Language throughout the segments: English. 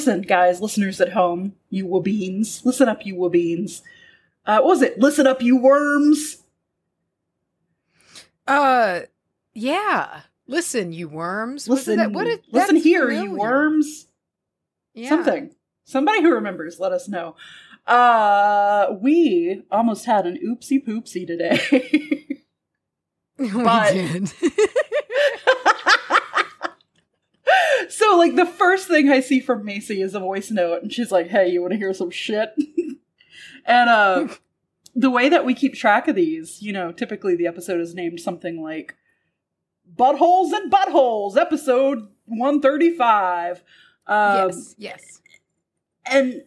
listen, guys, listeners at home, you wabeens, listen up, you wabeens. Uh, what was it? Listen up, you worms. Uh, yeah. Listen, you worms. Listen, that- what listen here, you worms. Yeah. Something. Somebody who remembers, let us know. Uh, we almost had an oopsie poopsie today. We did. so, like, the first thing I see from Macy is a voice note, and she's like, "Hey, you want to hear some shit?" and uh, the way that we keep track of these, you know, typically the episode is named something like "Buttholes and Buttholes," episode one thirty-five. Um, yes. Yes. and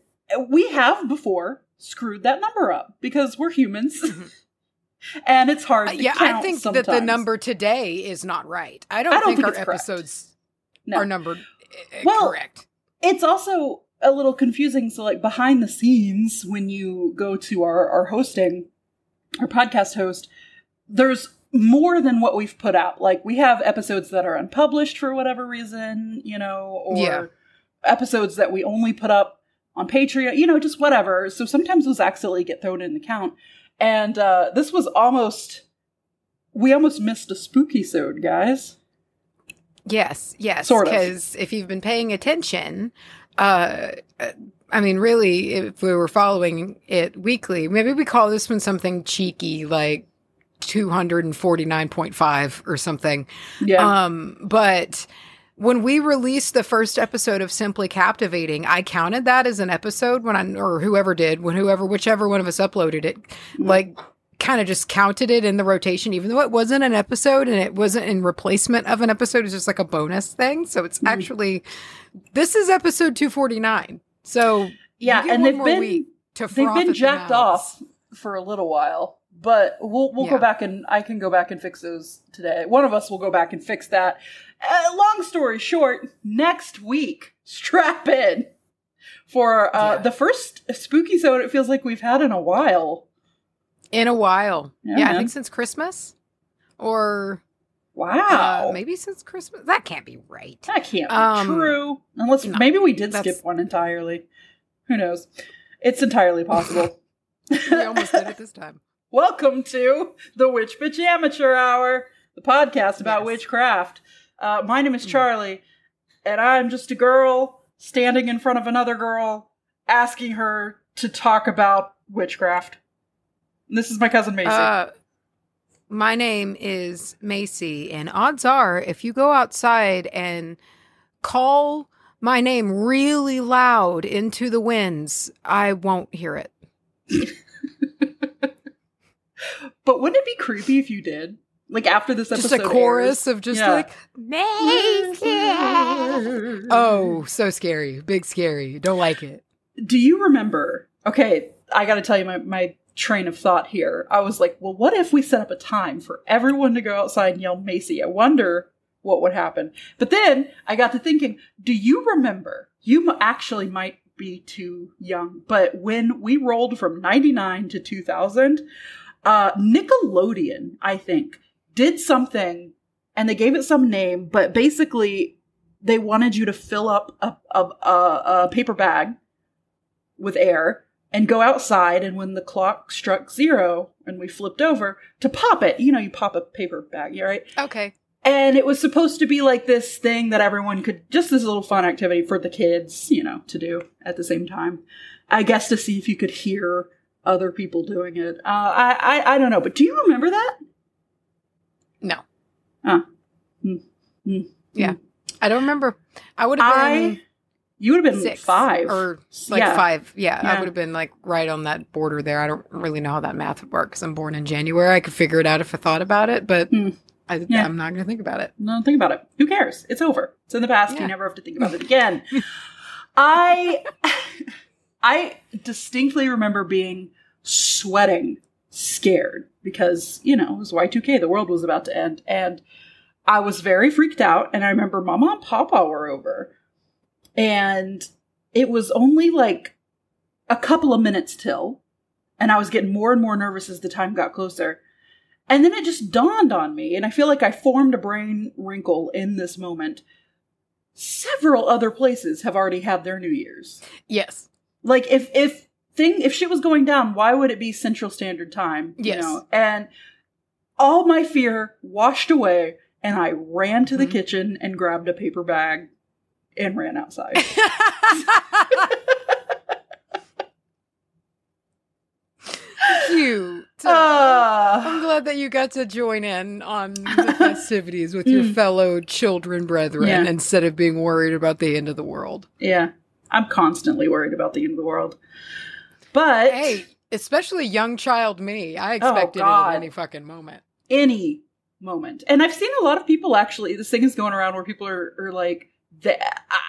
we have before screwed that number up because we're humans and it's hard Uh, yeah, I think that the number today is not right. I don't, I don't think, think our episodes No. are numbered uh, Well, correct. it's also a little confusing so like behind the scenes when you go to our, our hosting our podcast host there's more than what we've put out like we have episodes that are unpublished for whatever reason you know or Yeah. episodes that we only put up on patreon you know just whatever so sometimes those accidentally get thrown in the count and uh this was almost we almost missed a spooky sode guys Yes, yes. Because if you've been paying attention, uh, I mean, really, if we were following it weekly, maybe we call this one something cheeky, like 249.5 or something. yeah Um, but when we released the first episode of Simply Captivating, I counted that as an episode when I, or whoever did, when whoever, whichever one of us uploaded it, like kind of just counted it in the rotation, even though it wasn't an episode and it wasn't in replacement of an episode. It's just like a bonus thing. So it's Mhm. actually, this is episode 249. So yeah and they've been to they've been jacked off for a little while but we'll we'll go back and i can go back and fix those today one of us will go back and fix that uh, long story short next week strap in for uh Yeah. the first spooky zone it feels like we've had in a while In a while. Yeah, Yeah, I think since Christmas or wow uh, maybe since Christmas. That can't be right. that can't be Um, true unless no, maybe we did skip one entirely who knows it's entirely possible We almost did it this time. Welcome to the Witch Bitch Amateur Hour, the podcast about Yes. witchcraft. Uh, my name is Mm. Charlye, and I'm just a girl standing in front of another girl, asking her to talk about witchcraft. This is my cousin Macy. Uh, my name is Macy, and odds are, if you go outside and call my name really loud into the winds, I won't hear it. but wouldn't it be creepy if you did? Like after this episode, Just a chorus airs? of just Yeah. like Macy. Oh, so scary, big scary. Don't like it. Do you remember? Okay, I got to tell you my, my train of thought here. I was like, well, what if we set up a time for everyone to go outside and yell Macy? I wonder what would happen. But then I got to thinking, do you remember? You actually might be too young, but when we rolled from 99 to 2000, uh, Nickelodeon, I think, did something and they gave it some name, but basically they wanted you to fill up a, a, a, a paper bag with air and go outside and when the clock struck zero and we flipped over to pop it you know you pop a paper bag right Okay. and it was supposed to be like this thing that everyone could just this little fun activity for the kids you know to do at the same time i guess to see if you could hear other people doing it uh, I, I i don't know but do you remember that No. Huh. Hmm. Hmm. Yeah. I don't remember. I would have been i you would have been six five or like Yeah. five. Yeah, Yeah. I would have been like right on that border there. I don't really know how that math would work because I'm born in January. I could figure it out if I thought about it, but Hmm. I, Yeah. I'm not going to think about it. No, think about it. Who cares? It's over. It's in the past. Yeah. You never have to think about it again. I I distinctly remember being sweating, scared because, you know, it was Y2K, the world was about to end and I was very freaked out and I remember Mama and Papa were over. And it was only like a couple of minutes till and I was getting more and more nervous as the time got closer. And then it just dawned on me, and I feel like I formed a brain wrinkle in this moment. several other places have already had their New Year's. Yes. Like if if thing if shit was going down, why would it be Central Standard Time? You Yes. know? And all my fear washed away, and I ran to the Mhm. kitchen and grabbed a paper bag and ran outside. Cute. Ah. I'm glad that you got to join in on the festivities with your Mm. fellow children brethren Yeah. instead of being worried about the end of the world. yeah, I'm constantly worried about the end of the world. But Hey, especially young child me, I Oh, expected it at any fucking moment. any moment. And I've seen a lot of people actually, this thing is going around where people are, are like,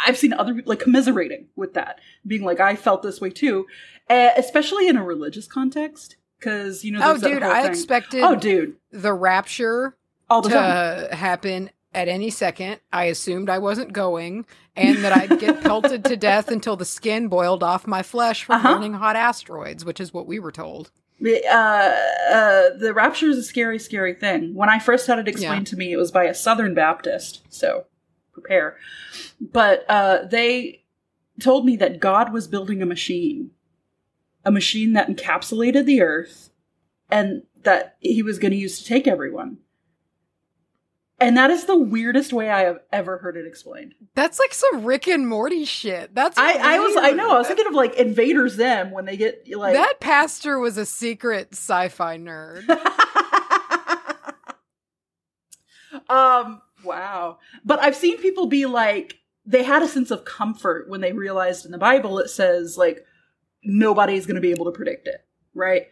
I've seen other people like commiserating with that, being like, I felt this way too, uh, especially in a religious context. Because, you know, Oh, dude, I thing. expected Oh, dude. the rapture All the time. to happen at any second. I assumed I wasn't going and that I'd get pelted to death until the skin boiled off my flesh from Uh-huh. burning hot asteroids, which is what we were told. The, uh, uh, the rapture is a scary, scary thing. When I first had it explained Yeah. to me, it was by a Southern Baptist, so prepare. But uh, they told me that God was building a machine, a machine that encapsulated the earth, and that he was going to use to take everyone. And that is the weirdest way I have ever heard it explained. That's like some Rick and Morty shit. That's I, I was, I know, I was thinking of like Invaders Zim when they get like that pastor was a secret sci-fi nerd. um wow. But i've seen people be like they had a sense of comfort when they realized in the bible it says like nobody's going to be able to predict it right?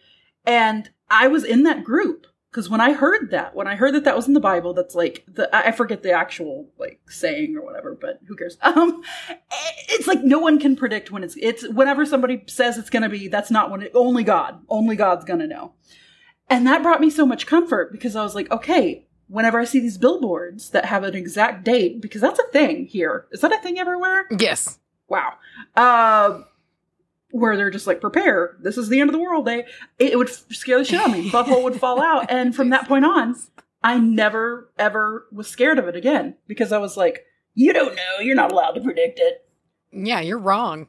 And i was in that group because when i heard that when i heard that that was in the bible that's like the i forget the actual like saying or whatever but who cares? Um it's like no one can predict when it's it's whenever somebody says it's going to be that's not when it only god only god's going to know. And that brought me so much comfort because I was like, okay, whenever I see these billboards that have an exact date, because that's a thing here. Is that a thing everywhere? yes. Wow. Uh, where they're just like, prepare, this is the end of the world day. It, it would scare the shit out of me. Butthole would fall out. And from that point on, I never, ever was scared of it again because I was like, you don't know. You're not allowed to predict it. Yeah, you're wrong.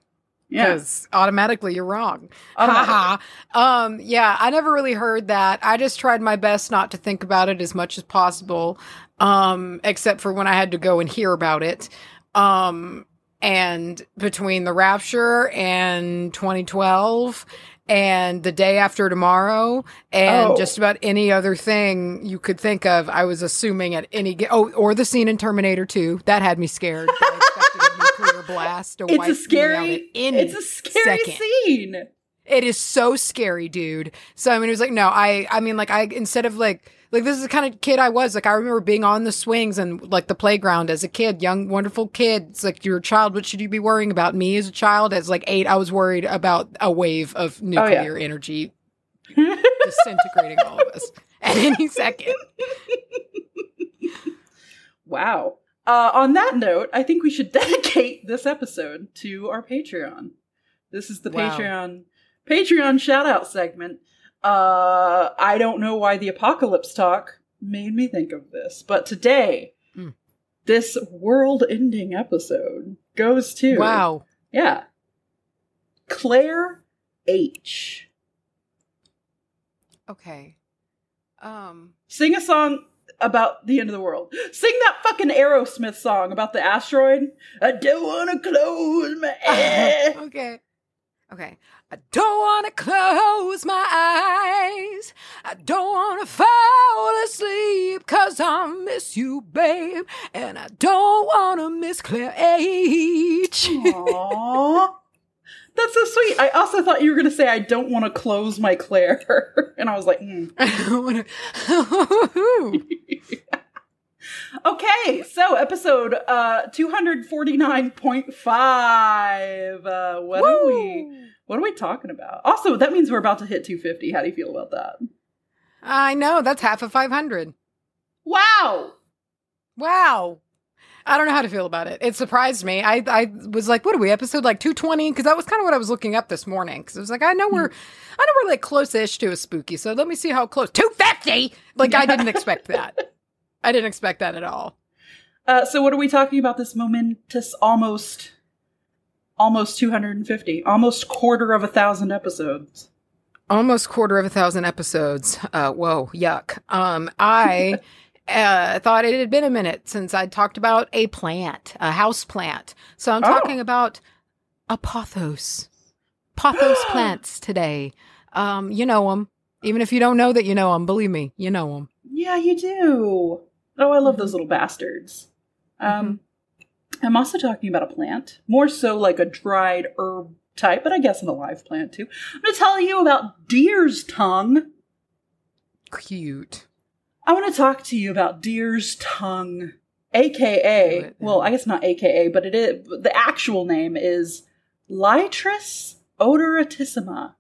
Yeah. Because automatically you're wrong. Haha. um, yeah, I never really heard that. I just tried my best not to think about it as much as possible. Um, except for when I had to go and hear about it. Um, and between the rapture and 2012 and the day after tomorrow and Oh. just about any other thing you could think of, I was assuming at any ge- oh, or the scene in Terminator 2 that had me scared. I expected a nuclear blast to wipe It's me a out at scary, any it's a scary second. scene. It is so scary, dude. So I mean, it was like, no, I, I mean, like, I instead of like, like this is the kind of kid I was. Like, I remember being on the swings and like the playground as a kid, young, wonderful kid. It's like you're a child. What should you be worrying about? Me as a child, as like eight, I was worried about a wave of Oh, yeah. nuclear energy disintegrating all of us at any second. Wow. Uh, on that note, I think we should dedicate this episode to our Patreon. This is the Wow. Patreon Patreon shout out segment. Uh, I don't know why the apocalypse talk made me think of this, but today, Hmm. this world ending episode goes to Wow. yeah, Claire H. Okay. Um. Sing a song about the end of the world. Sing that fucking Aerosmith song about the asteroid. I don't want to close my eyes. okay. Okay. I don't want to close my eyes. I don't want to fall asleep because I miss you, babe. And I don't want to miss Claire H. Aww. That's so sweet. I also thought you were going to say, I don't want to close my Claire. and I was like, hmm. I don't wanna- Okay, so episode uh 249.5. Uh what are we what are we talking about? Also, that means we're about to hit 250. How do you feel about that? I know, that's half of 500. Wow. Wow. I don't know how to feel about it. It surprised me. I, I was like, what are we, episode like 220? Because that was kind of what I was looking up this morning. Because I was like, I know we're, I know we're like close-ish to a spooky. So let me see how close. 250! Like, I didn't expect that. I didn't expect that at all. Uh, so what are we talking about? This momentous, almost, almost 250, almost quarter of a thousand episodes. Almost quarter of a thousand episodes. Uh, whoa, yuck. Um, I uh, thought it had been a minute since I'd talked about a plant, a house plant. So I'm Oh. talking about a pothos. Pothos plants today. Um, you know them. Even if you don't know that you know them, believe me, you know them. Yeah, you do. Oh, I love those little bastards. Um, I'm also talking about a plant, more so like a dried herb type, but I guess an alive plant too. I'm going to tell you about deer's tongue. Cute. I want to talk to you about deer's tongue, aka, well. I guess not aka, but it is the actual name is Liatris odoratissima.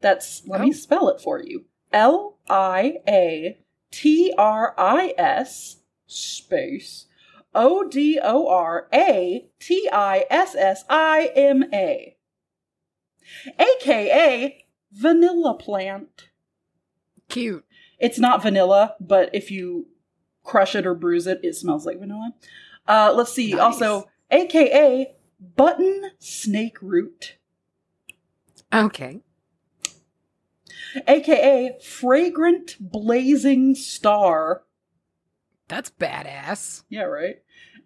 That's let me Oh. spell it for you. L I A T R I S space O D O R A T I S S I M A. AKA vanilla plant. Cute. It's not vanilla, but if you crush it or bruise it, it smells like vanilla. Uh, let's see. Nice. Also, AKA button snake root, Okay. AKA fragrant blazing star. That's badass. Yeah, right.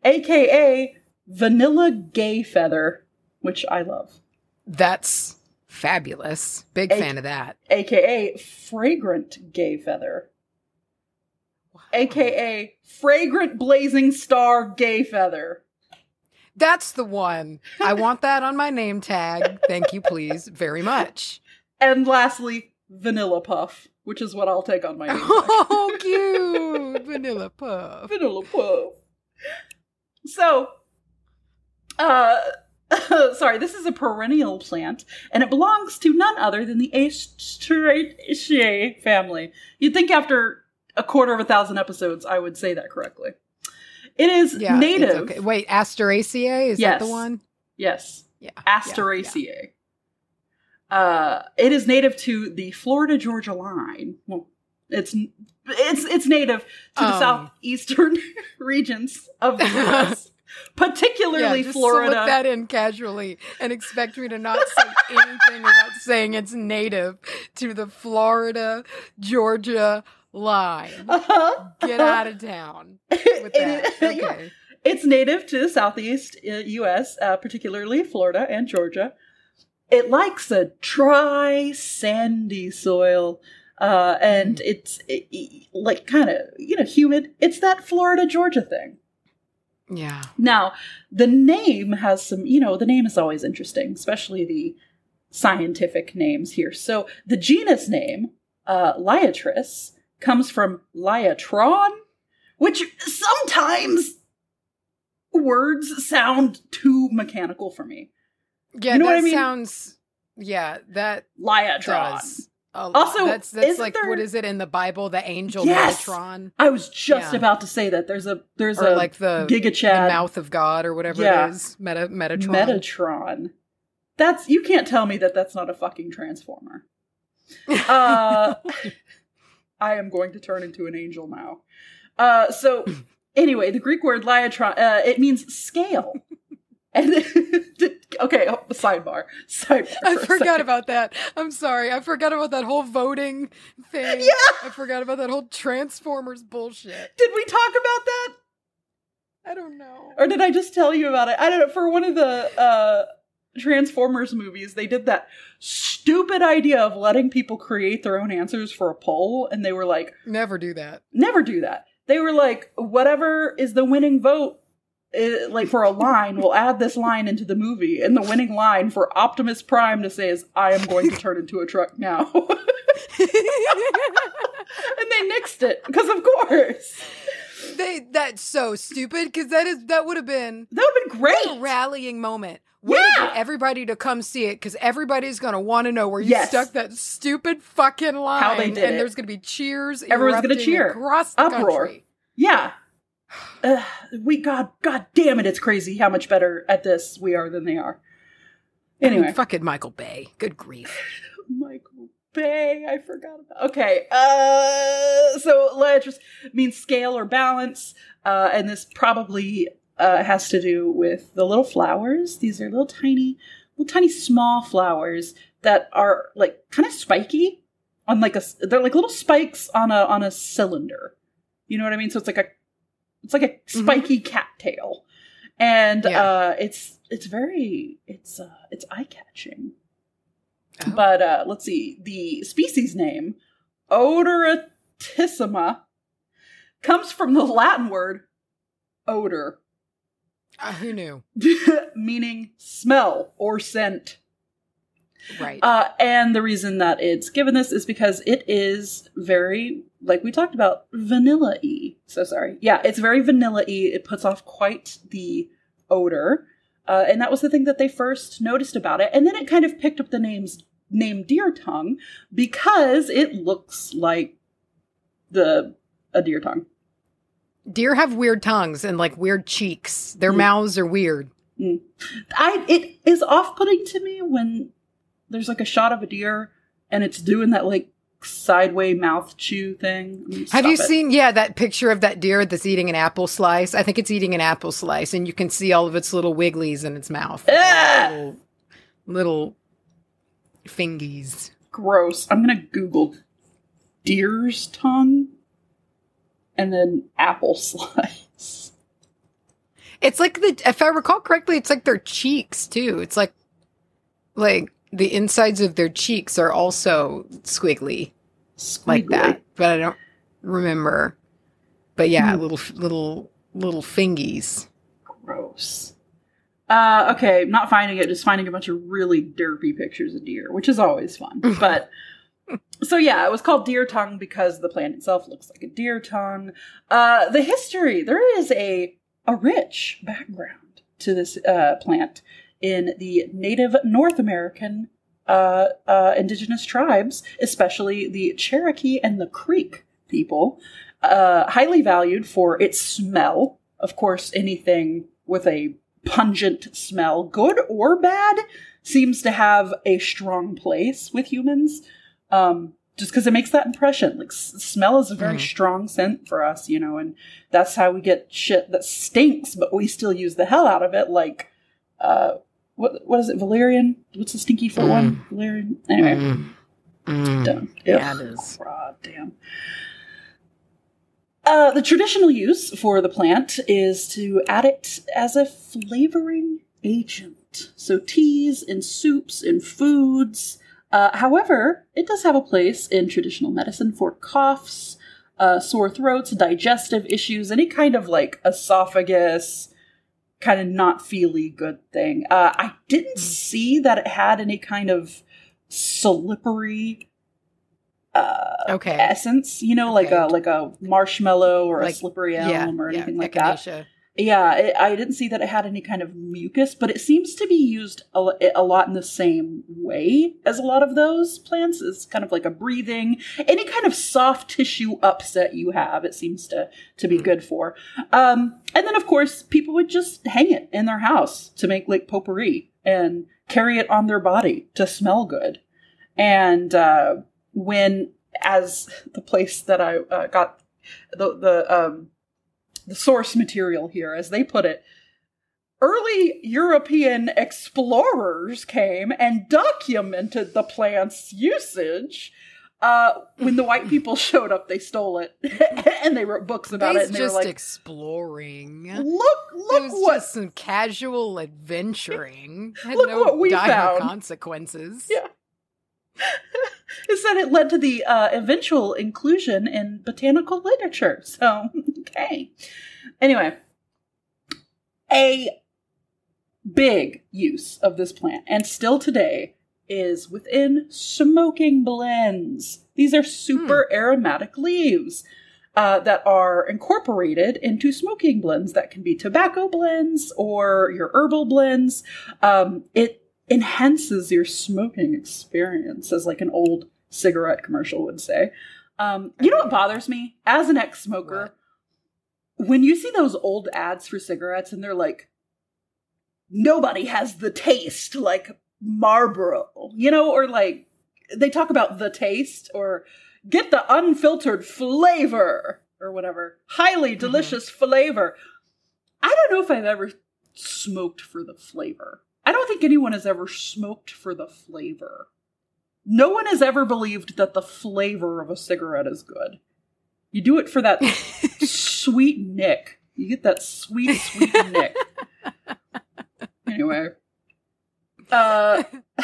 AKA vanilla gay feather, which I love. That's fabulous. Big A- fan of that. AKA fragrant gay feather. AKA fragrant blazing star gay feather. That's the one. I want that on my name tag. Thank you, please, very much. And lastly, vanilla puff, which is what I'll take on my name. tag. Oh, cute. Vanilla puff. vanilla puff. So, uh, sorry, this is a perennial plant, and it belongs to none other than the Asteraceae family. You'd think after a quarter of a thousand episodes, I would say that correctly. It is Yeah. native. Okay. Wait, Asteraceae? Is that the one? Yes, Yeah. Asteraceae. Uh, it is native to the Florida Georgia line. Well, it's it's it's native to the Um. southeastern regions of the U.S., particularly yeah, just Florida. slip that in casually and expect me to not say anything without saying it's native to the Florida Georgia line. Uh-huh. Get out of town with It that. yeah. Okay. It's native to the southeast uh, U.S., uh, particularly Florida and Georgia. It likes a dry, sandy soil, uh, and it's it- it- like kind of you know humid. It's that Florida Georgia thing. Yeah. Now, the name has some, you know, the name is always interesting, especially the scientific names here. So the genus name, uh, Liatris, comes from Liatron, which sometimes words sound too mechanical for me. Yeah, You know that what I mean? sounds yeah, that Liatron. does. A. Also, that's that's like there- what is it in the Bible? The angel Yes! Metatron, I was just Yeah. about to say that there's a there's or a like the, Giga the mouth of God, or whatever Yeah. it is. Meta Metatron. Metatron. That's you can't tell me that that's not a fucking transformer. Uh, I am going to turn into an angel now. Uh, so anyway, the Greek word liatron uh, it means scale. And okay, oh, sidebar. Sidebar. I for forgot about that. I'm sorry. I forgot about that whole voting thing. Yeah. I forgot about that whole Transformers bullshit. Did we talk about that, I don't know. or did I just tell you about it? I don't know. For one of the uh, Transformers movies, they did that stupid idea of letting people create their own answers for a poll, and they were like, Never do that. never do that. They were like, whatever is the winning vote, eh, like for a line, we'll add this line into the movie. And the winning line for Optimus Prime to say is, I am going to turn into a truck now. and they nixed it, because of course. they that's so stupid because that is that would have been That would have been a great. rallying moment. Way Yeah. everybody to come see it because everybody's gonna want to know where you Yes. stuck that stupid fucking line. How they did and it. there's gonna be cheers. Everyone's gonna cheer. across the Uproar. country. Yeah. Uh, we God God damn it, it's crazy how much better at this we are than they are. I mean, Anyway. fucking Michael Bay. Good grief. Michael Bay. I forgot about. Okay, uh, so Liatris means scale or balance, uh, and this probably uh, has to do with the little flowers. These are little tiny, little tiny small flowers that are like kind of spiky on like a. They're like little spikes on a on a cylinder. You know what I mean? So it's like a, it's like a Mm-hmm. spiky cattail, and Yeah. uh, it's it's very it's uh, it's eye catching. Oh. But uh, let's see. The species name, Odoratissima, comes from the Latin word odor, Uh, who knew? meaning smell or scent. Right. Uh, and the reason that it's given this is because it is very, like we talked about, vanilla y. So sorry. Yeah, it's very vanilla y. It puts off quite the odor. Uh, and that was the thing that they first noticed about it. And then it kind of picked up the name's name deer tongue because it looks like the a deer tongue. Deer have weird tongues and like weird cheeks. Their Mm. mouths are weird. I it is off putting to me when there's like a shot of a deer and it's doing that like sideway mouth chew thing. Have you it. seen, yeah, that picture of that deer that's eating an apple slice? I think it's eating an apple slice, and you can see all of its little wigglies in its mouth. Ah! Little, little fingies. gross? I'm gonna Google deer's tongue and then apple slice. It's like the, if I recall correctly, it's like their cheeks too. It's like, like the insides of their cheeks are also squiggly like that, but I don't remember. But yeah, Hmm. little, little, little fingies. Gross. Uh, okay, not finding it, just finding a bunch of really derpy pictures of deer, which is always fun. But so yeah, it was called deer tongue because the plant itself looks like a deer tongue. Uh, the history there is a a rich background to this uh, plant in the native North American uh, uh, indigenous tribes, especially the Cherokee and the Creek people. Uh, highly valued for its smell. Of course, anything with a pungent smell, good or bad, seems to have a strong place with humans. Um, just because it makes that impression. Like, s- smell is a very Mhm. strong scent for us, you know, and that's how we get shit that stinks, but we still use the hell out of it. Like, uh, what what is it? Valerian? What's the stinky foot one? Valerian. Anyway, Mm. Mm. done. Yeah, Ugh. it is. God damn. Uh, the traditional use for the plant is to add it as a flavoring agent. So, teas and soups and foods. Uh, however, it does have a place in traditional medicine for coughs, uh, sore throats, digestive issues, any kind of like esophagus, kind of not feely good thing. Uh, I didn't see that it had any kind of slippery uh, Okay. essence, you know, like a like a marshmallow or Like- a slippery Yeah. elm or yeah, anything like that. Yeah, it, I didn't see that it had any kind of mucus, but it seems to be used a, a lot in the same way as a lot of those plants. Is kind of like a breathing, any kind of soft tissue upset you have. It seems to to be good for. Um, and then of course, people would just hang it in their house to make like potpourri and carry it on their body to smell good. And uh, when, as the place that I uh, got the the um, the source material here, as they put it, early European explorers came and documented the plant's usage. Uh, when the white people showed up, they stole it and they wrote books about it. And they were just like, exploring. "Look, it look was what some casual adventuring. Had Look no what we dire found. consequences. Yeah. it said it led to the uh, eventual inclusion in botanical literature. So, okay. Anyway, a big use of this plant, and still today, is within smoking blends. These are super aromatic leaves. Uh, that are incorporated into smoking blends that can be tobacco blends or your herbal blends. Um, it enhances your smoking experience, as like an old cigarette commercial would say. Um, you know what bothers me as an ex-smoker? When you see those old ads for cigarettes and they're like, nobody has the taste like Marlboro, you know, or like they talk about the taste or get the unfiltered flavor or whatever. Highly mm-hmm. delicious flavor. I don't know if I've ever smoked for the flavor. I don't think anyone has ever smoked for the flavor. No one has ever believed that the flavor of a cigarette is good. You do it for that sweet nick. You get that sweet, sweet nick. Anyway. Uh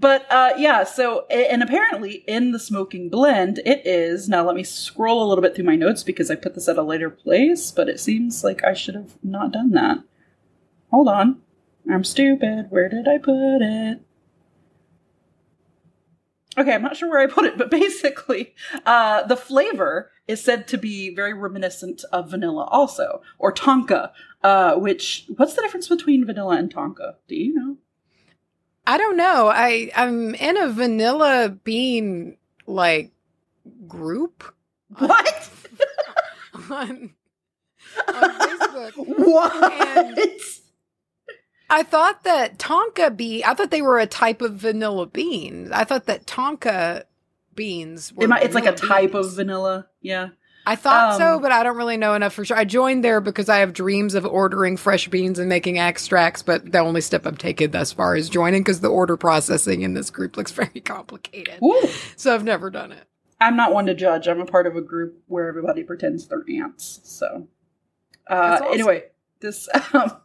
But uh, yeah, so and apparently in the smoking blend, it is now. Let me scroll a little bit through my notes because I put this at a later place, but it seems like I should have not done that. Hold on, I'm stupid. Where did I put it? Okay, I'm not sure where I put it, but basically, uh, the flavor is said to be very reminiscent of vanilla, also, or tonka. Uh, which what's the difference between vanilla and tonka? Do you know? I don't know. I I'm in a vanilla bean like group. What? on, on Facebook. what? And- I thought that Tonka bean. I thought they were a type of vanilla bean. I thought that Tonka beans. Were It might, it's like a vanilla type of vanilla. Yeah. I thought so, um, but I don't really know enough for sure. I joined there because I have dreams of ordering fresh beans and making extracts, but the only step I've taken thus far is joining because the order processing in this group looks very complicated. Ooh. So I've never done it. I'm not one to judge. I'm a part of a group where everybody pretends they're ants. So, uh, awesome. anyway, this um,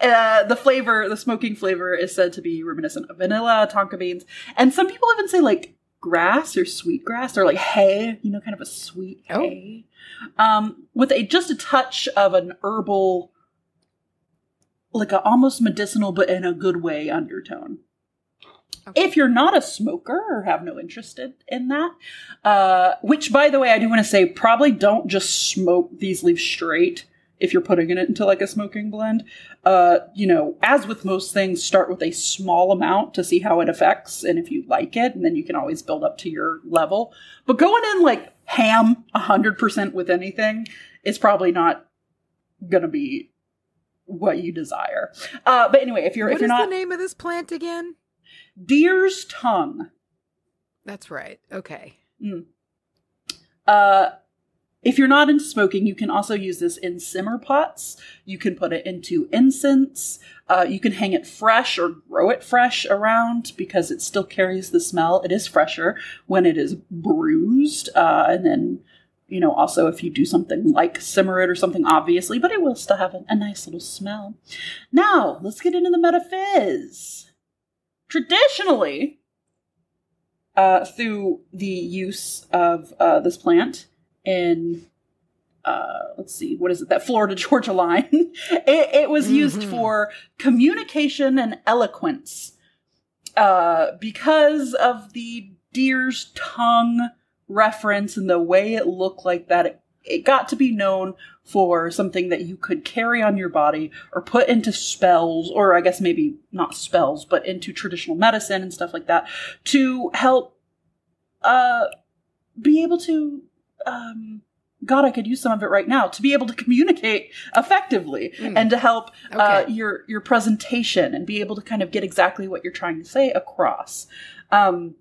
uh, the flavor, the smoking flavor, is said to be reminiscent of vanilla, tonka beans, and some people even say like grass or sweet grass or like hay. You know, kind of a sweet Oh. hay, um, with a just a touch of an herbal, like a almost medicinal but in a good way undertone. Okay. If you're not a smoker or have no interest in, in that, uh, which by the way, I do want to say probably don't just smoke these leaves straight if you're putting it into like a smoking blend. Uh, you know, as with most things, start with a small amount to see how it affects and if you like it, and then you can always build up to your level. But going in like ham 100% with anything is probably not gonna be what you desire. Uh, but anyway, if you're What if you're not the name of this plant again? deer's tongue. That's right. Okay. Uh, if you're not into smoking, you can also use this in simmer pots. You can put it into incense. Uh, you can hang it fresh or grow it fresh around because it still carries the smell. It is fresher when it is bruised. Uh, and then, you know, also if you do something like simmer it or something, obviously, but it will still have a, a nice little smell. Now, let's get into the metaphys. Traditionally, uh, through the use of uh, this plant in uh, let's see what is it that florida georgia line it, it was used Mhm. for communication and eloquence uh, because of the deer's tongue reference and the way it looked like that it, it got to be known for something that you could carry on your body or put into spells or i guess maybe not spells but into traditional medicine and stuff like that to help uh be able to um god i could use some of it right now to be able to communicate effectively Mm. and to help uh your your presentation and be able to kind of get exactly what you're trying to say across um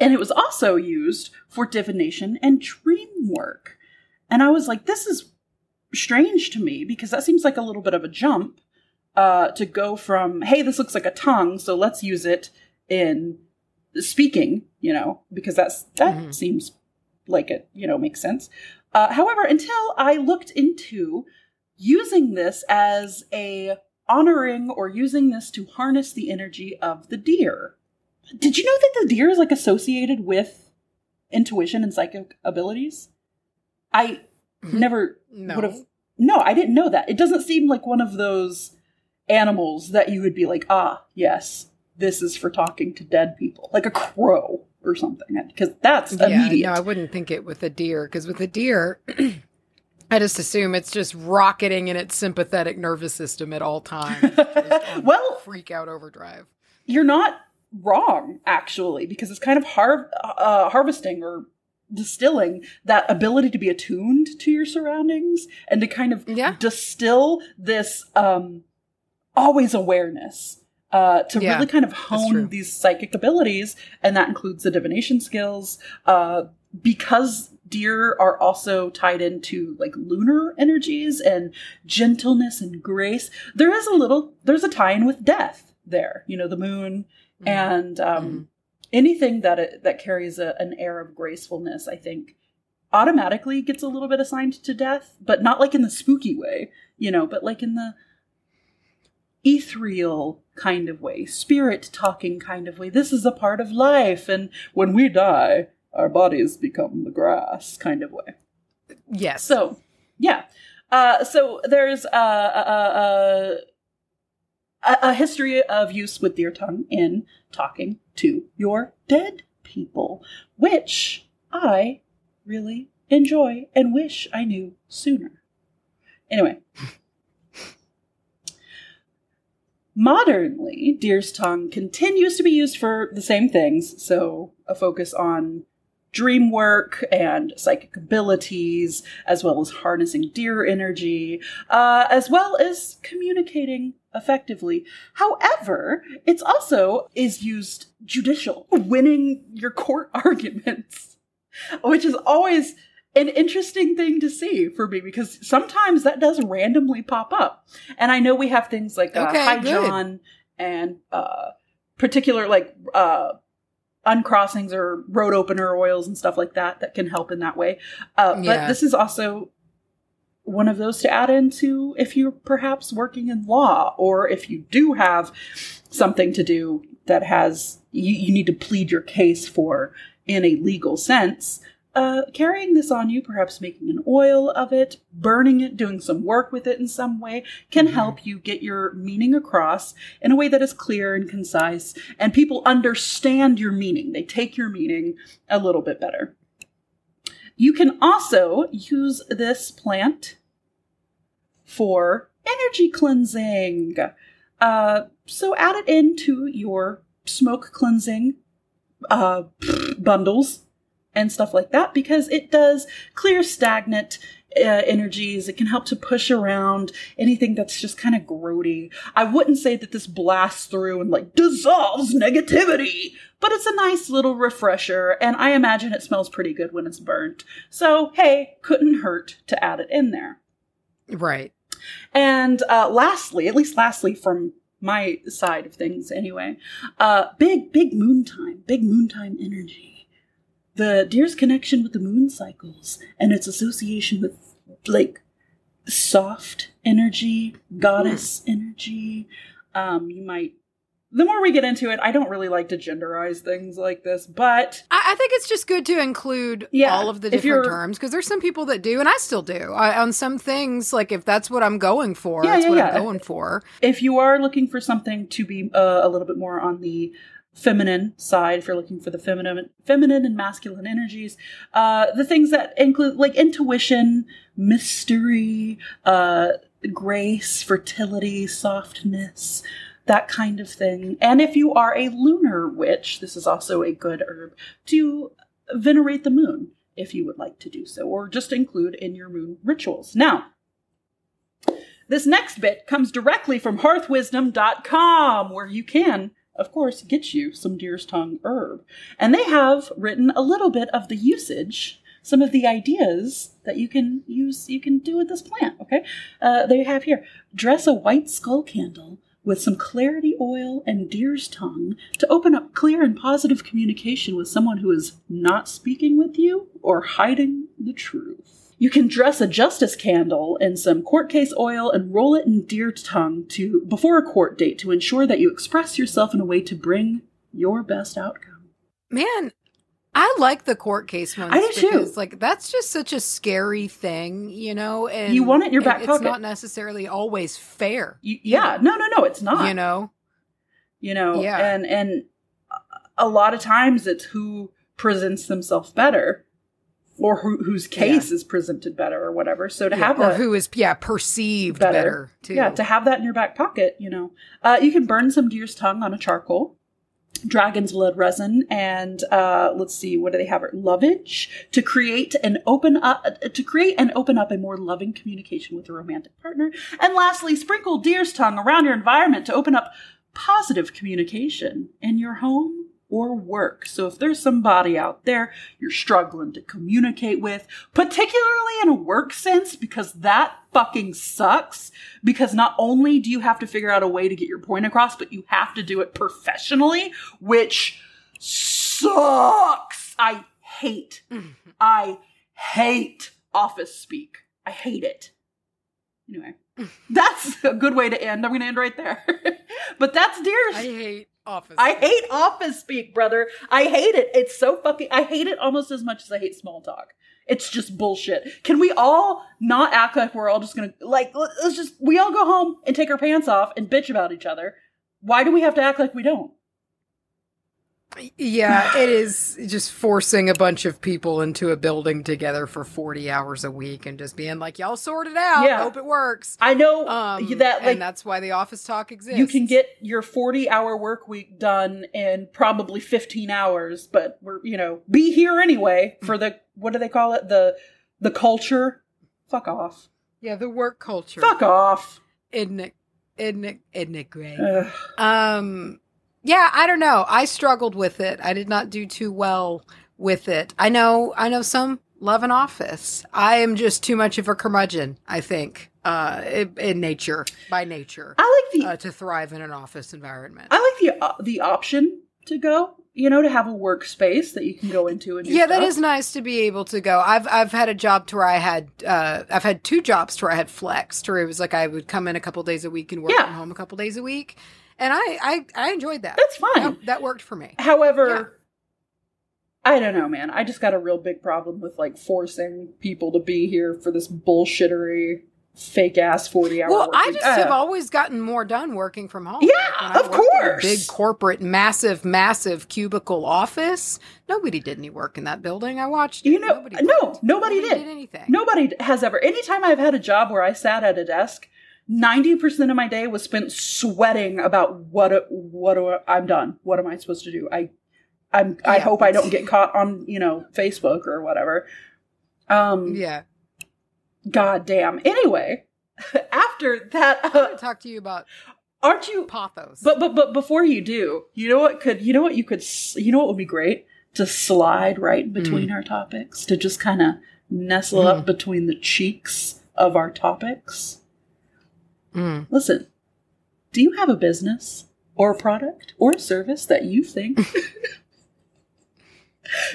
and it was also used for divination and dream work and i was like this is strange to me because that seems like a little bit of a jump uh to go from hey this looks like a tongue so let's use it in speaking you know because that's that Mhm. seems like it you know makes sense. Uh, however until i looked into using this as a honoring or using this to harness the energy of the deer. Did you know that the deer is like associated with intuition and psychic abilities? I never No. would have no i didn't know that. It doesn't seem like one of those animals that you would be like ah yes this is for talking to dead people like a crow or something because that's Yeah, immediate no, I wouldn't think it with a deer because with a deer, I just assume it's just rocketing in its sympathetic nervous system at all times. Well- freak out overdrive. you're not wrong actually because it's kind of har- uh, harvesting or distilling that ability to be attuned to your surroundings and to kind of Yeah. distill this um always awareness uh, to Yeah, really kind of hone these psychic abilities, and that includes the divination skills. Uh, because deer are also tied into like lunar energies and gentleness and grace, there is a little there's a tie-in with death there. You know, the moon Mm-hmm. and um, anything that it, that carries a, an air of gracefulness, I think, automatically gets a little bit assigned to death, but not like in the spooky way, you know, but like in the ethereal kind of way, spirit talking kind of way. This is a part of life, and when we die, our bodies become the grass kind of way. Yes. So, yeah. Uh, so there's uh, a, a, a, a history of use with deer tongue in talking to your dead people, which I really enjoy and wish I knew sooner. Anyway. Modernly, deer's tongue continues to be used for the same things, so a focus on dream work and psychic abilities, as well as harnessing deer energy, uh, as well as communicating effectively. However, it's also is used judicial, winning your court arguments, which is always an interesting thing to see for me because sometimes that does randomly pop up. And I know we have things like uh, Okay, High good. John and uh, particular like uh, uncrossings or road opener oils and stuff like that that can help in that way. Uh, Yeah. But this is also one of those to add into if you're perhaps working in law or if you do have something to do that has you, you need to plead your case for in a legal sense. Uh, carrying this on you, perhaps making an oil of it, burning it, doing some work with it in some way, can Mhm. help you get your meaning across in a way that is clear and concise, and people understand your meaning. They take your meaning a little bit better. You can also use this plant for energy cleansing. Uh, so add it into your smoke cleansing uh, bundles and stuff like that because it does clear stagnant uh, energies. It can help to push around anything that's just kind of grody. I wouldn't say that this blasts through and like dissolves negativity, but it's a nice little refresher, and I imagine it smells pretty good when it's burnt. So, hey, couldn't hurt to add it in there. right. And uh, lastly, at least lastly from my side of things anyway, uh, big, big moon time, big moon time energy. The deer's connection with the moon cycles and its association with like soft energy, goddess energy. Um, you might. The more we get into it, I don't really like to genderize things like this, but I, I think it's just good to include Yeah, all of the different terms because there's some people that do, and I still do. I, on some things, like if that's what I'm going for, Yeah, that's yeah, what. I'm going for. if you are looking for something to be uh, a little bit more on the feminine side, if you're looking for the feminine, feminine and masculine energies, uh, the things that include like intuition, mystery, uh, grace, fertility, softness, that kind of thing. And if you are a lunar witch, this is also a good herb to venerate the moon if you would like to do so, or just include in your moon rituals. Now, this next bit comes directly from hearthwisdom.com, where you can, of course, get you some deer's tongue herb. And they have written a little bit of the usage, some of the ideas that you can use, you can do with this plant, okay? Uh, they have here dress a white skull candle with some clarity oil and deer's tongue to open up clear and positive communication with someone who is not speaking with you or hiding the truth. You can dress a justice candle in some court case oil and roll it in deer tongue to before a court date to ensure that you express yourself in a way to bring your best outcome. Man, I like the court case ones. I do too. Like that's just such a scary thing, you know. And You want it in your back it's pocket. not necessarily always fair, You, yeah, no, no, no, it's not. you know. you know Yeah. and and a lot of times it's who presents themselves better or who, whose case is presented better or whatever. So to Yeah, have or that who is yeah perceived Better. better, too. yeah to have that in your back pocket you know. Uh, you can burn some deer's tongue on a charcoal dragon's blood resin and uh, let's see what do they have lovage? To create and open up to create and open up a more loving communication with a romantic partner. And lastly sprinkle deer's tongue around your environment to open up positive communication in your home or work. So if there's somebody out there you're struggling to communicate with, particularly in a work sense, because that fucking sucks, because not only do you have to figure out a way to get your point across, but you have to do it professionally, which sucks. I hate, I hate office speak. I hate it. Anyway, that's a good way to end. I'm going to end right there. but that's Deer's. I hate office. I hate office speak, brother. I hate it. It's so fucking. I hate it almost as much as I hate small talk. It's just bullshit. Can we all not act like we're all just gonna like? let- Let's just we all go home and take our pants off and bitch about each other. Why do we have to act like we don't? Yeah, it is just forcing a bunch of people into a building together for 40 hours a week and just being like, y'all sort it out. Yeah. Hope it works. I know Um, that like and that's why the office talk exists. you can get your 40 hour work week done in probably 15 hours, but we're you know be here anyway for the what do they call it the the culture. Fuck off. yeah, the work culture. Fuck off. Isn't it, isn't it, isn't it great? Ugh. Um, yeah, I don't know. I struggled with it. I did not do too well with it. I know, I know some love an office. I am just too much of a curmudgeon, I think, uh, in, in nature, by nature, I like the uh, to thrive in an office environment. I like the uh, the option to go. You know, to have a workspace that you can go into and yeah, that stuff. is nice to be able to go. I've I've had a job to where I had uh I've had two jobs to where I had flexed, where it was like I would come in a couple days a week and work Yeah. from home a couple days a week, and I I, I enjoyed that. That's fine. That, that worked for me. However, I don't know, man. I just got a real big problem with like forcing people to be here for this bullshittery, fake ass forty hour. Well, I just Uh, have always gotten more done working from home. Yeah, of worked in a course. Big corporate, massive, massive cubicle office. Nobody did any work in that building. I watched. You it. know, nobody no, worked. nobody did. anything. Nobody has ever. Anytime I've had a job where I sat at a desk, ninety percent of my day was spent sweating about what what I'm done. What am I supposed to do? I I'm I Yeah. hope I don't get caught on you know Facebook or whatever. Um, Yeah, god damn. Anyway, after that, I want uh, to talk to you about aren't you? pothos. But but but before you do, you know what could you know what you could you know what would be great to slide right in between our topics to just kind of nestle up between the cheeks of our topics. Mm. Listen, do you have a business or a product or a service that you think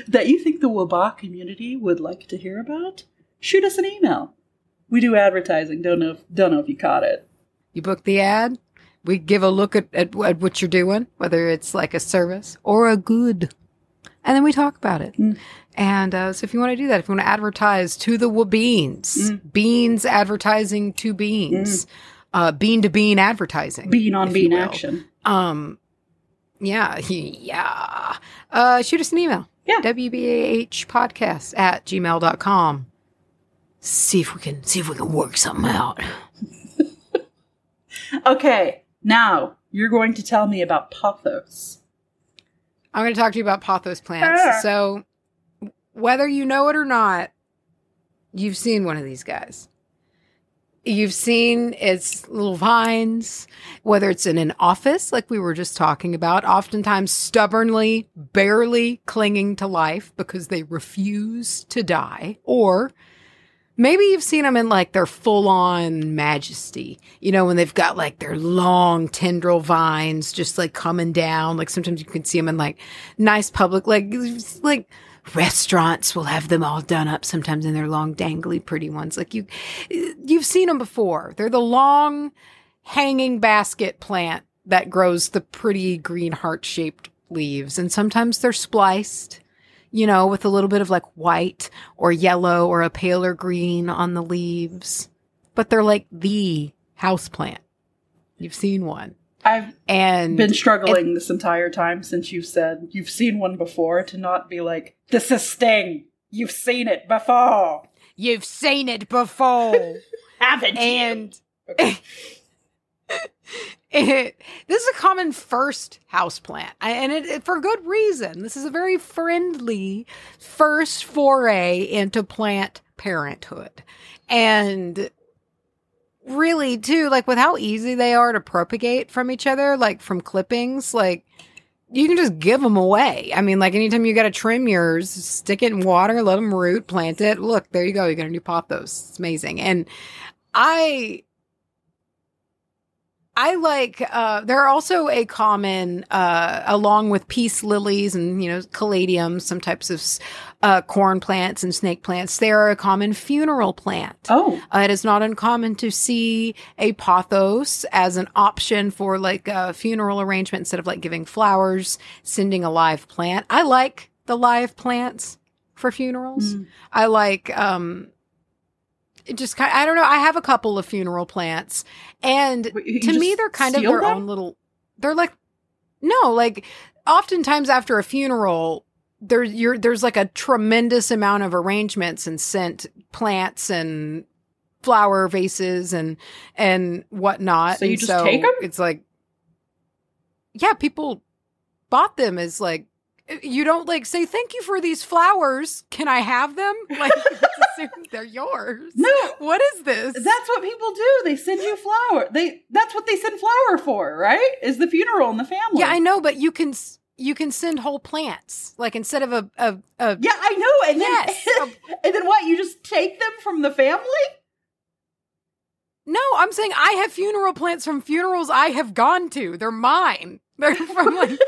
that you think the Waba community would like to hear about? Shoot us an email. We do advertising. Don't know if, don't know if you caught it. You book the ad. We give a look at, at, at what you're doing, whether it's like a service or a good, and then we talk about it. Mm. And uh, so, if you want to do that, if you want to advertise to the beans, Mm. beans advertising to beans, uh, bean to bean advertising, Bean on bean action. Um, yeah, yeah. Uh, shoot us an email. Yeah. Podcast at gmail.com. See if we can see if we can work something out. Okay, now you're going to tell me about Pothos. I'm going to talk to you about pothos plants. Ah. So, whether you know it or not, you've seen one of these guys. You've seen its little vines, whether it's in an office, like we were just talking about, oftentimes stubbornly, barely clinging to life because they refuse to die, or Maybe you've seen them in like their full on majesty, you know, when they've got like their long tendril vines just like coming down. Like sometimes you can see them in like nice public, like, like restaurants will have them all done up sometimes in their long, dangly, pretty ones. Like you, you've seen them before. They're the long hanging basket plant that grows the pretty green heart shaped leaves. And sometimes they're spliced you know, with a little bit of like white or yellow or a paler green on the leaves. But they're like the house plant. You've seen one. I've And been struggling this entire time since you said you've seen one before to not be like, this is Sting. You've seen it before. you've seen it before. Haven't you? and Okay. it, this is a common first house plant, and it, it- for good reason. This is a very friendly first foray into plant parenthood, and really too like with how easy they are to propagate from each other like from clippings like you can just give them away. I mean like anytime you got to trim yours stick it in water let them root plant it. Look there you go you got a new pothos it's amazing. And i I like, uh, they're also a common, uh, along with peace lilies and, you know, caladiums, some types of, uh, corn plants and snake plants. They are a common funeral plant. Oh, Uh, it is not uncommon to see a pothos as an option for like a funeral arrangement instead of like giving flowers, sending a live plant. I like the live plants for funerals. Mm. I like, um, just kind I don't know. I have a couple of funeral plants and Wait, to me they're kind of their them? own little they're like no like oftentimes after a funeral there you're there's like a tremendous amount of arrangements and scent plants and flower vases and and whatnot So you And just take 'em? it's like yeah people bought them as like you don't like say thank you for these flowers can i have them like assume they're yours no, what is this that's what people do. They send you flower. They that's what they send flower for, right? Is the funeral in the family? Yeah, I know, but you can you can send whole plants like instead of a a, a Yeah, I know. And Yes. then and then what? You just take them from the family? no. I'm saying I have funeral plants from funerals I have gone to. They're mine. They're from like.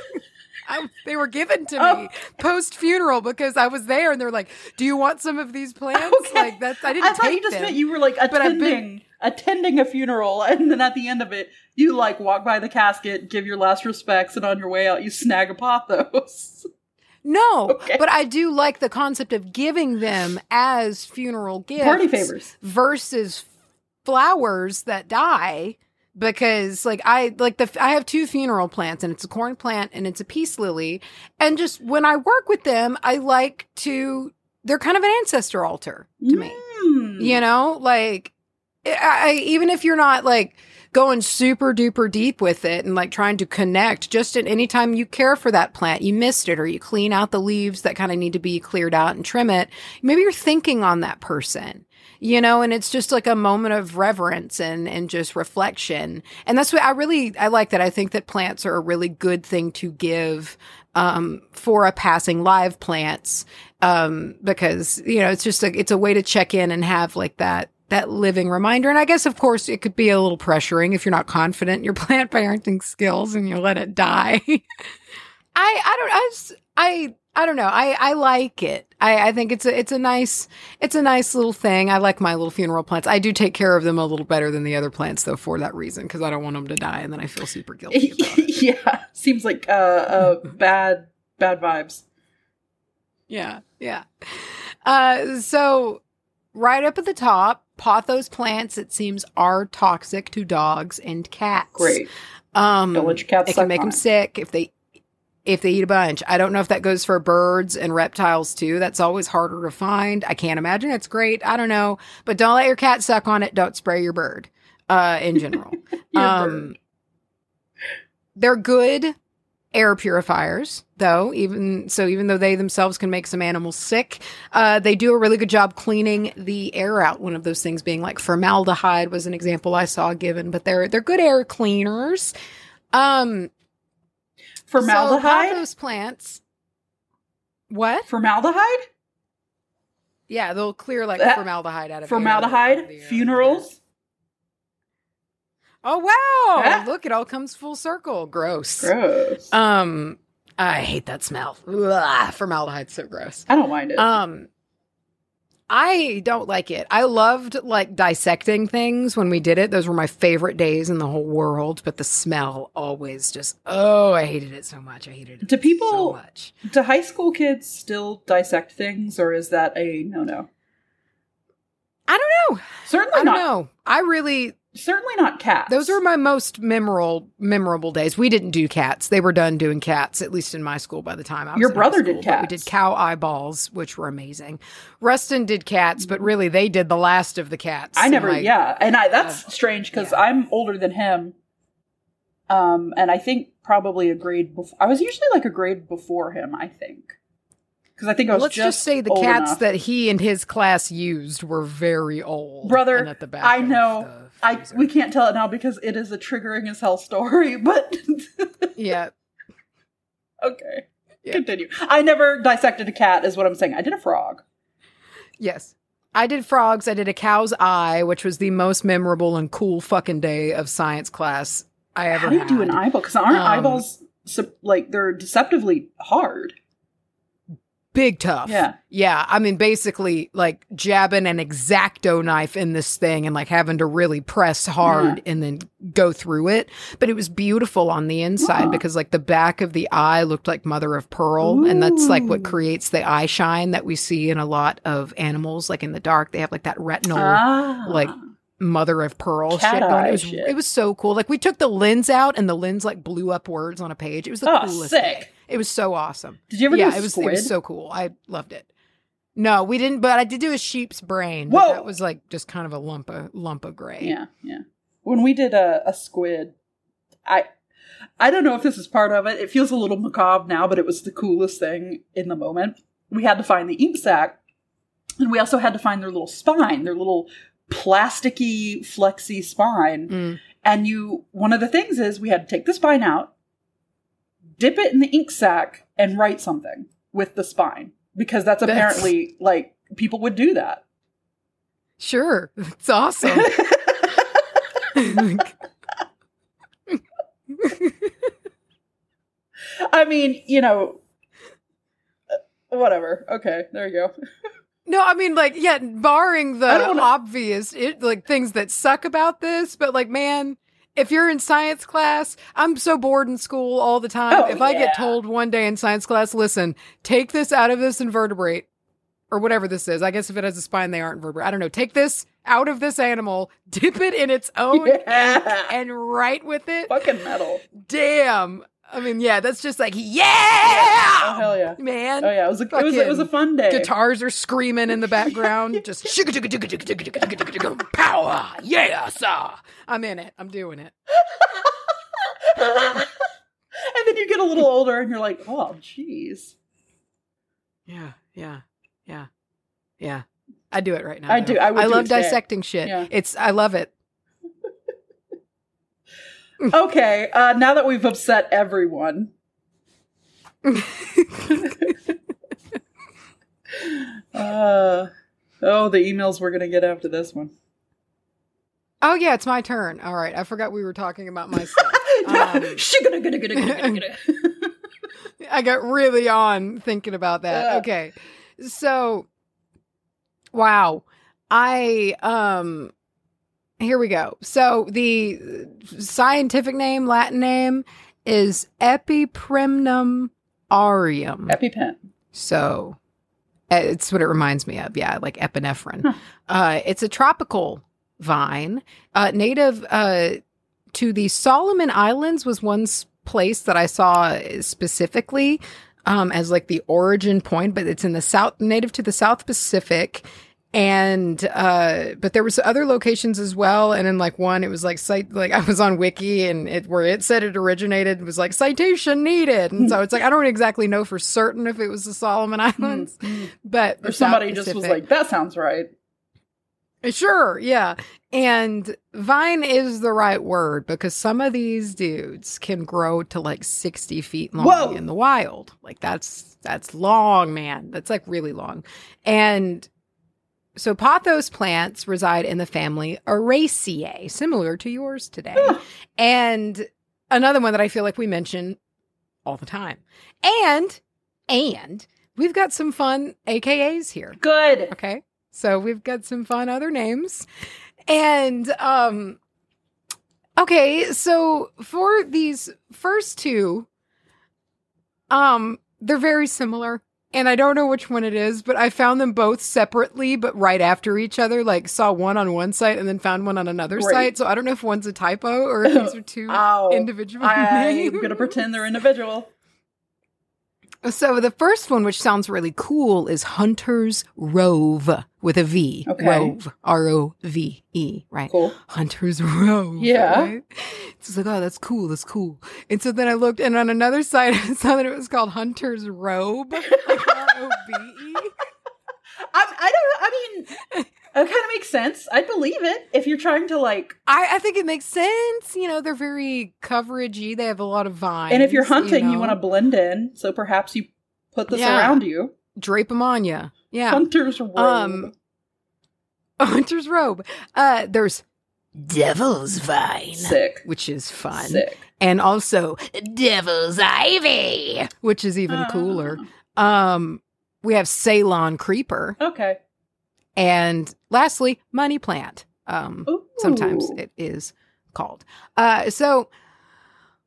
I, they were given to Oh. me post funeral because I was there, and they're like, "Do you want some of these plants?" Okay. Like that's I didn't I thought take you just them. meant you were like attending been- attending a funeral, and then at the end of it, you like walk by the casket, give your last respects, and on your way out, you snag a pothos. no, Okay. but I do like the concept of giving them as funeral gifts, Party favors. versus flowers that die because like I like the I have two funeral plants and it's a corn plant and it's a peace lily. And just when I work with them I like to they're kind of an ancestor altar to me. Mm. you know like I, I even if you're not like going super duper deep with it and like trying to connect just at any time you care for that plant you missed it or you clean out the leaves that kind of need to be cleared out and trim it maybe you're thinking on that person you know and it's just like a moment of reverence and and just reflection and that's what i really i like that i think that plants are a really good thing to give um for a passing live plants um because you know it's just like it's a way to check in and have like that that living reminder and i guess of course it could be a little pressuring if you're not confident in your plant parenting skills and you let it die i i don't i i I don't know. I, I like it. I, I think it's a it's a nice it's a nice little thing. I like my little funeral plants. I do take care of them a little better than the other plants though for that reason because I don't want them to die and then I feel super guilty yeah, seems like uh, uh bad bad vibes. Yeah, yeah. Uh, so right up at the top, pothos plants it seems are toxic to dogs and cats. Great. Um, Don't let your cats it can make them it. sick if they if they eat a bunch. I don't know if that goes for birds and reptiles too. That's always harder to find. I can't imagine it's great. I don't know, but don't let your cat suck on it. Don't spray your bird. Uh, in general, um, bird. they're good air purifiers, though. Even so, even though they themselves can make some animals sick, uh, they do a really good job cleaning the air out. One of those things being like formaldehyde was an example I saw given, but they're they're good air cleaners. Um, formaldehyde. so pothos plants. What? formaldehyde. Yeah, they'll clear like That- formaldehyde out of air, Formaldehyde. out of. Funerals. Oh wow! Yeah. Look, it all comes full circle. Gross. Gross. Um, I hate that smell. Ugh, formaldehyde's so gross. I don't mind it. Um, I don't like it. I loved like dissecting things when we did it. Those were my favorite days in the whole world. But the smell always just oh, I hated it so much. I hated it. Do so much. Do high school kids still dissect things, or is that a no no? I don't know. Certainly I don't not. know. I really Certainly not cats. Those are my most memorable memorable days. We didn't do cats; they were done doing cats. At least in my school, by the time I was Your brother school. did cats, we did cow eyeballs, which were amazing. Rustin did cats, but really they did the last of the cats. I never. my- yeah, and I that's strange because yeah. I'm older than him. Um, and I think probably a grade. Before, I was usually like a grade before him. I think because I think I was Let's just, say the cats enough. that he and his class used were very old, Brother, and at the back I know. The I we can't tell it now because it is a triggering as hell story, but Yeah. okay. Yeah. Continue. I never dissected a cat is what I'm saying. I did a frog. Yes. I did frogs. I did a cow's eye, which was the most memorable and cool fucking day of science class I ever How do you had. do an eyeball? Because aren't Um, eyeballs like they're deceptively hard? Big tough. Yeah. Yeah. I mean, basically, like jabbing an X-Acto knife in this thing and like having to really press hard and then go through it. But it was beautiful on the inside Huh. because, like, the back of the eye looked like mother of pearl. And that's like what creates the eye shine that we see in a lot of animals. Like in the dark, they have like that retinal. ah, like, mother of pearl shit. It was shit. it was so cool. Like we took the lens out and the lens like blew up words on a page. It was the Oh, coolest sick. thing. It was so awesome. Did you ever yeah, do it was squid? it was so cool. I loved it. No, we didn't, but I did do a sheep's brain. Whoa! that was like just kind of a lump of lump of gray. Yeah, yeah. When we did a, a squid, I I don't know if this is part of it. It feels a little macabre now, but it was the coolest thing in the moment. We had to find the ink sac, and we also had to find their little spine, their little plasticky, flexy spine. Mm. And you, one of the things is we had to take the spine out, dip it in the ink sac, and write something with the spine because that's That's- apparently like people would do that. Sure, it's awesome. I mean, you know, uh, whatever. Okay, there you go. no, I mean like yeah, barring the I don't wanna- obvious it, like things that suck about this, but like man. If you're in science class, I'm so bored in school all the time. Oh, if I yeah. get told one day in science class, listen, take this out of this invertebrate or whatever this is. I guess if it has a spine, they aren't invertebrate. I don't know. Take this out of this animal, dip it in its own Yeah. and write with it. Fucking metal. Damn. I mean, yeah, that's just like, Oh yeah, hell yeah. man. Oh yeah, it was a it was, it was a fun day. Guitars are screaming in the background, just power, yeah, sir. I'm in it. I'm doing it. and then you get a little older and you're like, oh jeez. Yeah, yeah, yeah, yeah. I do it right now. I though. do. I would I love dissecting shit. Yeah. It's. I love it. Okay, uh, now that we've upset everyone. uh, oh, the emails we're gonna get after this one. Oh yeah, it's my turn. All right, I forgot we were talking about my stuff. Um, I got really on thinking about that. Yeah. Okay. So wow. I um here we go. So the scientific name, Latin name is Epipremnum aureum. EpiPen. So uh, it's what it reminds me of. Yeah, like epinephrine. Huh. Uh, it's a tropical vine, uh, native uh, to the Solomon Islands. Was one place that I saw specifically um, as like the origin point, but it's in the south, native to the South Pacific. And uh but there was other locations as well and in like one it was like site like I was on wiki and it where it said it originated was like citation needed and so it's like I don't exactly know for certain if it was the Solomon Islands but Or somebody South just was like, that sounds right. Sure, yeah. And vine is the right word because some of these dudes can grow to like 60 feet long Whoa! in the wild. Like that's that's long, man. That's like really long. And so pothos plants reside in the family Araceae, similar to yours today. And another one that I feel like we mention all the time. And and we've got some fun AKAs here. Good. Okay. So we've got some fun other names. And um okay, so for these first two um they're very similar and I don't know which one it is, but I found them both separately but right after each other, like saw one on one site and then found one on another site. So I don't know if one's a typo or if these are two Ow. individual I'm names. gonna pretend they're individual. So the first one, which sounds really cool, is Hunter's Rove with a V. Okay. Rove. R O V E, right? Cool. Hunter's Rove. Yeah. right? It's like, oh, that's cool. That's cool. And so then I looked, and on another side, I saw that it was called Hunter's Robe. Like R O B E. I, I don't. I mean, kind of makes sense. I believe it if you're trying to like. I, I think it makes sense. You know, they're very coveragey. They have a lot of vines. And if you're hunting, you, know. want to blend in. So perhaps you put this Yeah. around you. drape them on you. Yeah. Hunter's robe. Um, Hunter's robe. Uh, there's Devil's Vine, Sick. which is fun, Sick. and also Devil's Ivy, which is even cooler. Um, we have Ceylon Creeper, Okay. And lastly, Money Plant. Um, Ooh. sometimes it is called. Uh, so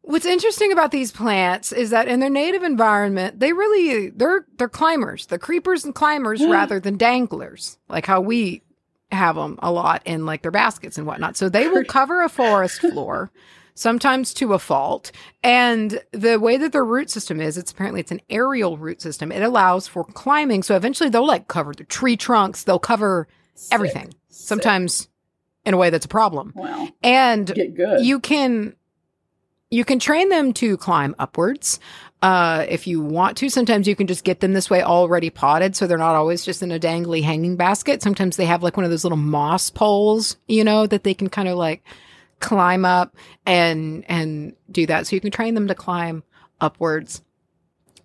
what's interesting about these plants is that in their native environment, they really they're they're climbers. They're creepers and climbers rather than danglers, like how we have them a lot in like their baskets and whatnot. So they will cover a forest floor. Sometimes to a fault. And the way that their root system is, it's apparently it's an aerial root system. It allows for climbing. So eventually they'll like cover the tree trunks, they'll cover Sick. everything. Sick. Sometimes in a way that's a problem. Wow. And you can you can train them to climb upwards uh, if you want to. Sometimes you can just get them this way already potted, so they're not always just in a dangly hanging basket. Sometimes they have like one of those little moss poles, you know, that they can kind of like climb up and and do that. So you can train them to climb upwards.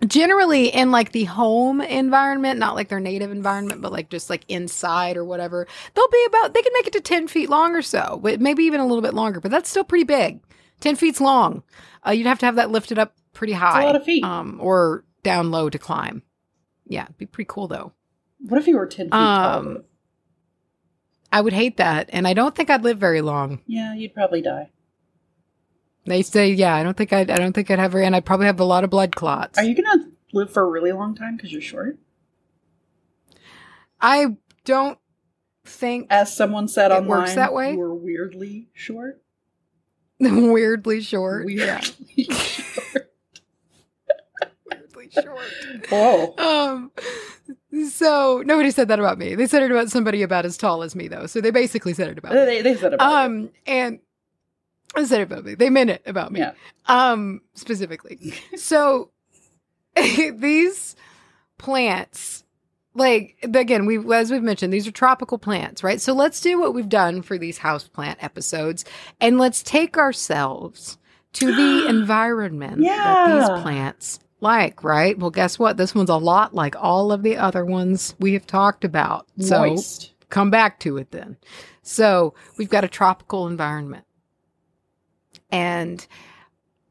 Generally in like the home environment, not like their native environment, but like just like inside or whatever, they'll be about they can make it to 10 feet long or so, but maybe even a little bit longer, but that's still pretty big. 10 feet's long. Uh, you'd have to have that lifted up pretty high. a lot of feet. Um, or down low to climb. Yeah, it'd be pretty cool though. what if you were 10 feet tall? I would hate that, and I don't think I'd live very long. Yeah, you'd probably die. They say, yeah, I don't think I'd, I don't think I'd have very, and I'd probably have a lot of blood clots. Are you going to live for a really long time because you're short? I don't think As someone said It online, works that way? were weirdly short. weirdly short. Weirdly Yeah, short. weirdly short. Whoa. Um, so nobody said that about me. They said it about somebody about as tall as me, though. So they basically said it about me. They, they said about you. Um, and I said it about me. They meant it about me. Yeah. Um, specifically. so these plants, like again, we as we've mentioned, these are tropical plants, right? So let's do what we've done for these house plant episodes, and let's take ourselves to the environment that these plants like, right? Well, guess what? This one's a lot like all of the other ones we have talked about. So Moist. come back to it then. So we've got a tropical environment. And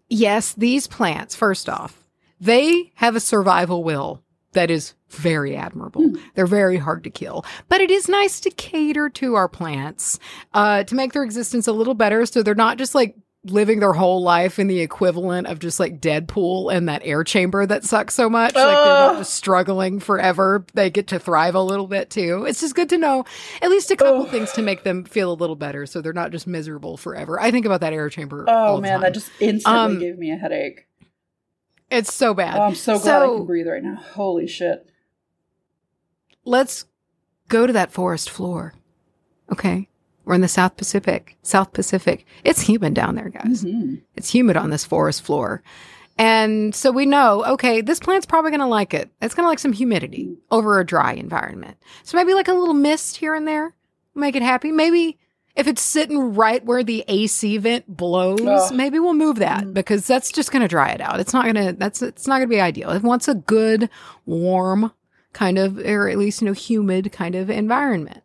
yes, these plants, first off, they have a survival will that is very admirable. Hmm. They're very hard to kill, but it is nice to cater to our plants uh, to make their existence a little better so they're not just like living their whole life in the equivalent of just like Deadpool and that air chamber that sucks so much. Like they're not just struggling forever. They get to thrive a little bit too. It's just good to know at least a couple Ugh. things to make them feel a little better so they're not just miserable forever. I think about that air chamber. Oh man, time. that just instantly Um, gave me a headache. it's so bad. Oh, I'm so glad I so- can breathe right now. Holy shit. let's go to that forest floor. Okay. We're in the South Pacific. South Pacific. It's humid down there, guys. Mhm. It's humid on this forest floor. And so we know, okay, this plant's probably going to like it. It's going to like some humidity over a dry environment. So maybe like a little mist here and there, make it happy. Maybe if it's sitting right where the AC vent blows, Ugh. maybe we'll move that Mhm. because that's just going to dry it out. It's not going to, that's, it's not going to be ideal. It wants a good, warm kind of, or at least, you know, humid kind of environment.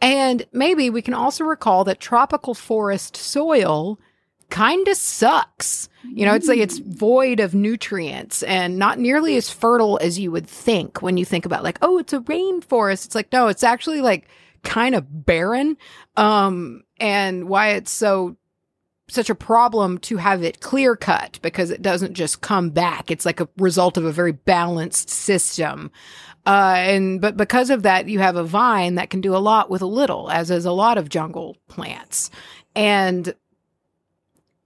And maybe we can also recall that tropical forest soil kind of sucks. You know, it's like it's void of nutrients and not nearly as fertile as you would think when you think about like, oh, it's a rainforest. It's like, no, it's actually like kind of barren. Um, and why it's so such a problem to have it clear cut because it doesn't just come back. It's like a result of a very balanced system. Uh, and but because of that, you have a vine that can do a lot with a little, as is a lot of jungle plants. And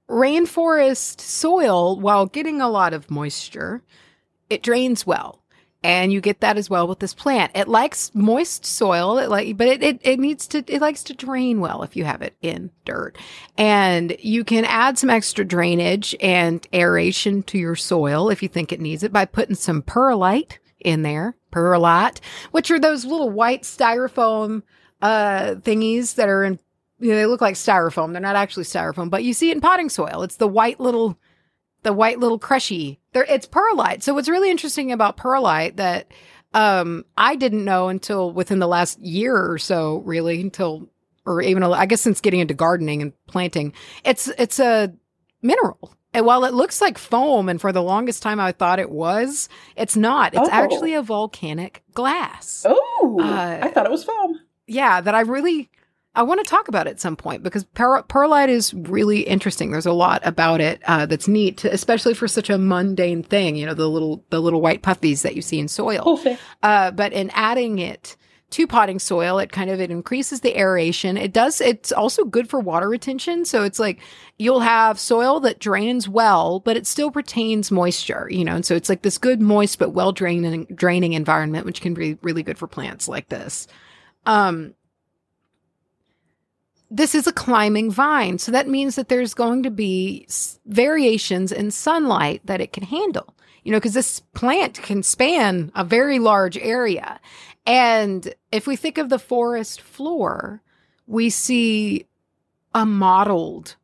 rainforest soil, while getting a lot of moisture, it drains well. And you get that as well with this plant. It likes moist soil, it like, but it, it, it needs to, it likes to drain well if you have it in dirt. And you can add some extra drainage and aeration to your soil if you think it needs it by putting some perlite in there, perlite, which are those little white styrofoam uh, thingies that are in. You know, they look like styrofoam. They're not actually styrofoam, but you see it in potting soil. It's the white little, the white little crushy. There, it's perlite. So what's really interesting about perlite that um, I didn't know until within the last year or so, really, until or even I guess since getting into gardening and planting, it's it's a mineral. And while it looks like foam, and for the longest time I thought it was, it's not. It's Oh. actually a volcanic glass. Oh, Uh, I thought it was foam. Yeah, that I really I want to talk about at some point because per- perlite is really interesting. There's a lot about it uh, that's neat, especially for such a mundane thing. You know, the little the little white puffies that you see in soil. Uh, but in adding it to potting soil, it kind of it increases the aeration. It does. It's also good for water retention. So it's like you'll have soil that drains well, but it still retains moisture. You know, and so it's like this good moist but well draining draining environment, which can be really good for plants like this. Um, this is a climbing vine, so that means that there's going to be variations in sunlight that it can handle you know, because this plant can span a very large area. And if we think of the forest floor, we see a modeled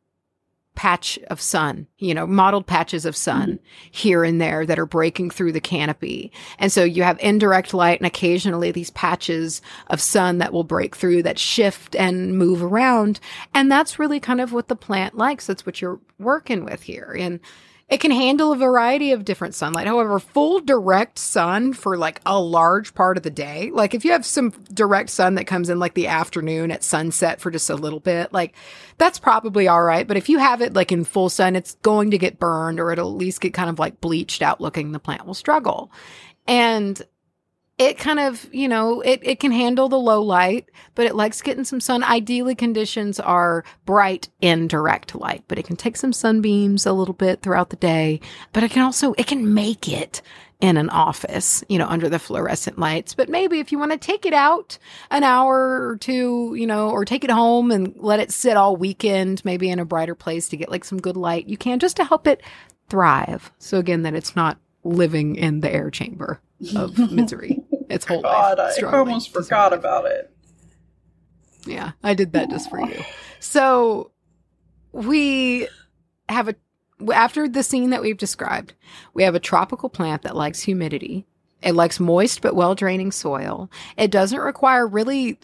patch of sun, you know, modeled patches of sun mm-hmm. here and there that are breaking through the canopy. And so you have indirect light and occasionally these patches of sun that will break through that shift and move around. And that's really kind of what the plant likes. That's what you're working with here. And it can handle a variety of different sunlight. However, full direct sun for like a large part of the day, like if you have some direct sun that comes in like the afternoon at sunset for just a little bit, like that's probably all right. But if you have it like in full sun, it's going to get burned or it'll at least get kind of like bleached out looking. The plant will struggle. And it kind of, you know, it, it can handle the low light, but it likes getting some sun. Ideally, conditions are bright indirect light, but it can take some sunbeams a little bit throughout the day. But it can also, it can make it in an office, you know, under the fluorescent lights. But maybe if you want to take it out an hour or two, you know, or take it home and let it sit all weekend, maybe in a brighter place to get like some good light, you can just to help it thrive. So again, that it's not living in the air chamber of misery. Its whole God, life. I almost forgot about it. Yeah, I did that just for you. So we have a after the scene that we've described, we have a tropical plant that likes humidity. It likes moist but well draining soil. It doesn't require really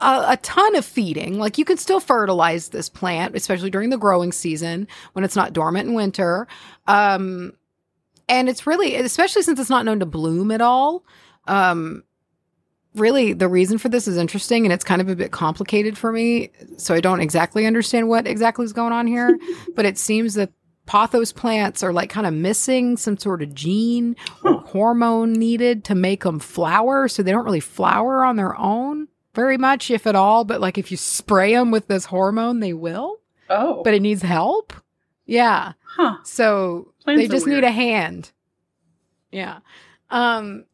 a, a ton of feeding. Like you can still fertilize this plant, especially during the growing season when it's not dormant in winter. Um, and it's really, especially since it's not known to bloom at all. Um, really, the reason for this is interesting and it's kind of a bit complicated for me. So I don't exactly understand what exactly is going on here. but it seems that pothos plants are like kind of missing some sort of gene or hormone needed to make them flower. So they don't really flower on their own very much, if at all. But like if you spray them with this hormone, they will. Oh, But it needs help. Yeah. huh? So Plants they just need a hand. Yeah. Um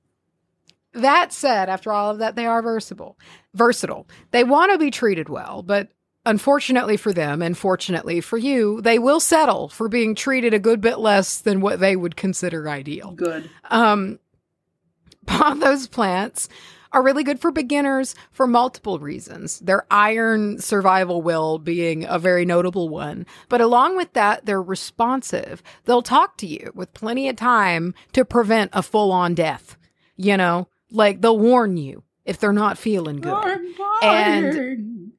that said, after all of that, they are versatile. Versatile. They want to be treated well, but unfortunately for them and fortunately for you, they will settle for being treated a good bit less than what they would consider ideal. Good. Um, pothos plants are really good for beginners for multiple reasons. Their iron survival will being a very notable one. But along with that, they're responsive. They'll talk to you with plenty of time to prevent a full on death. You know, like they'll warn you if they're not feeling good. And-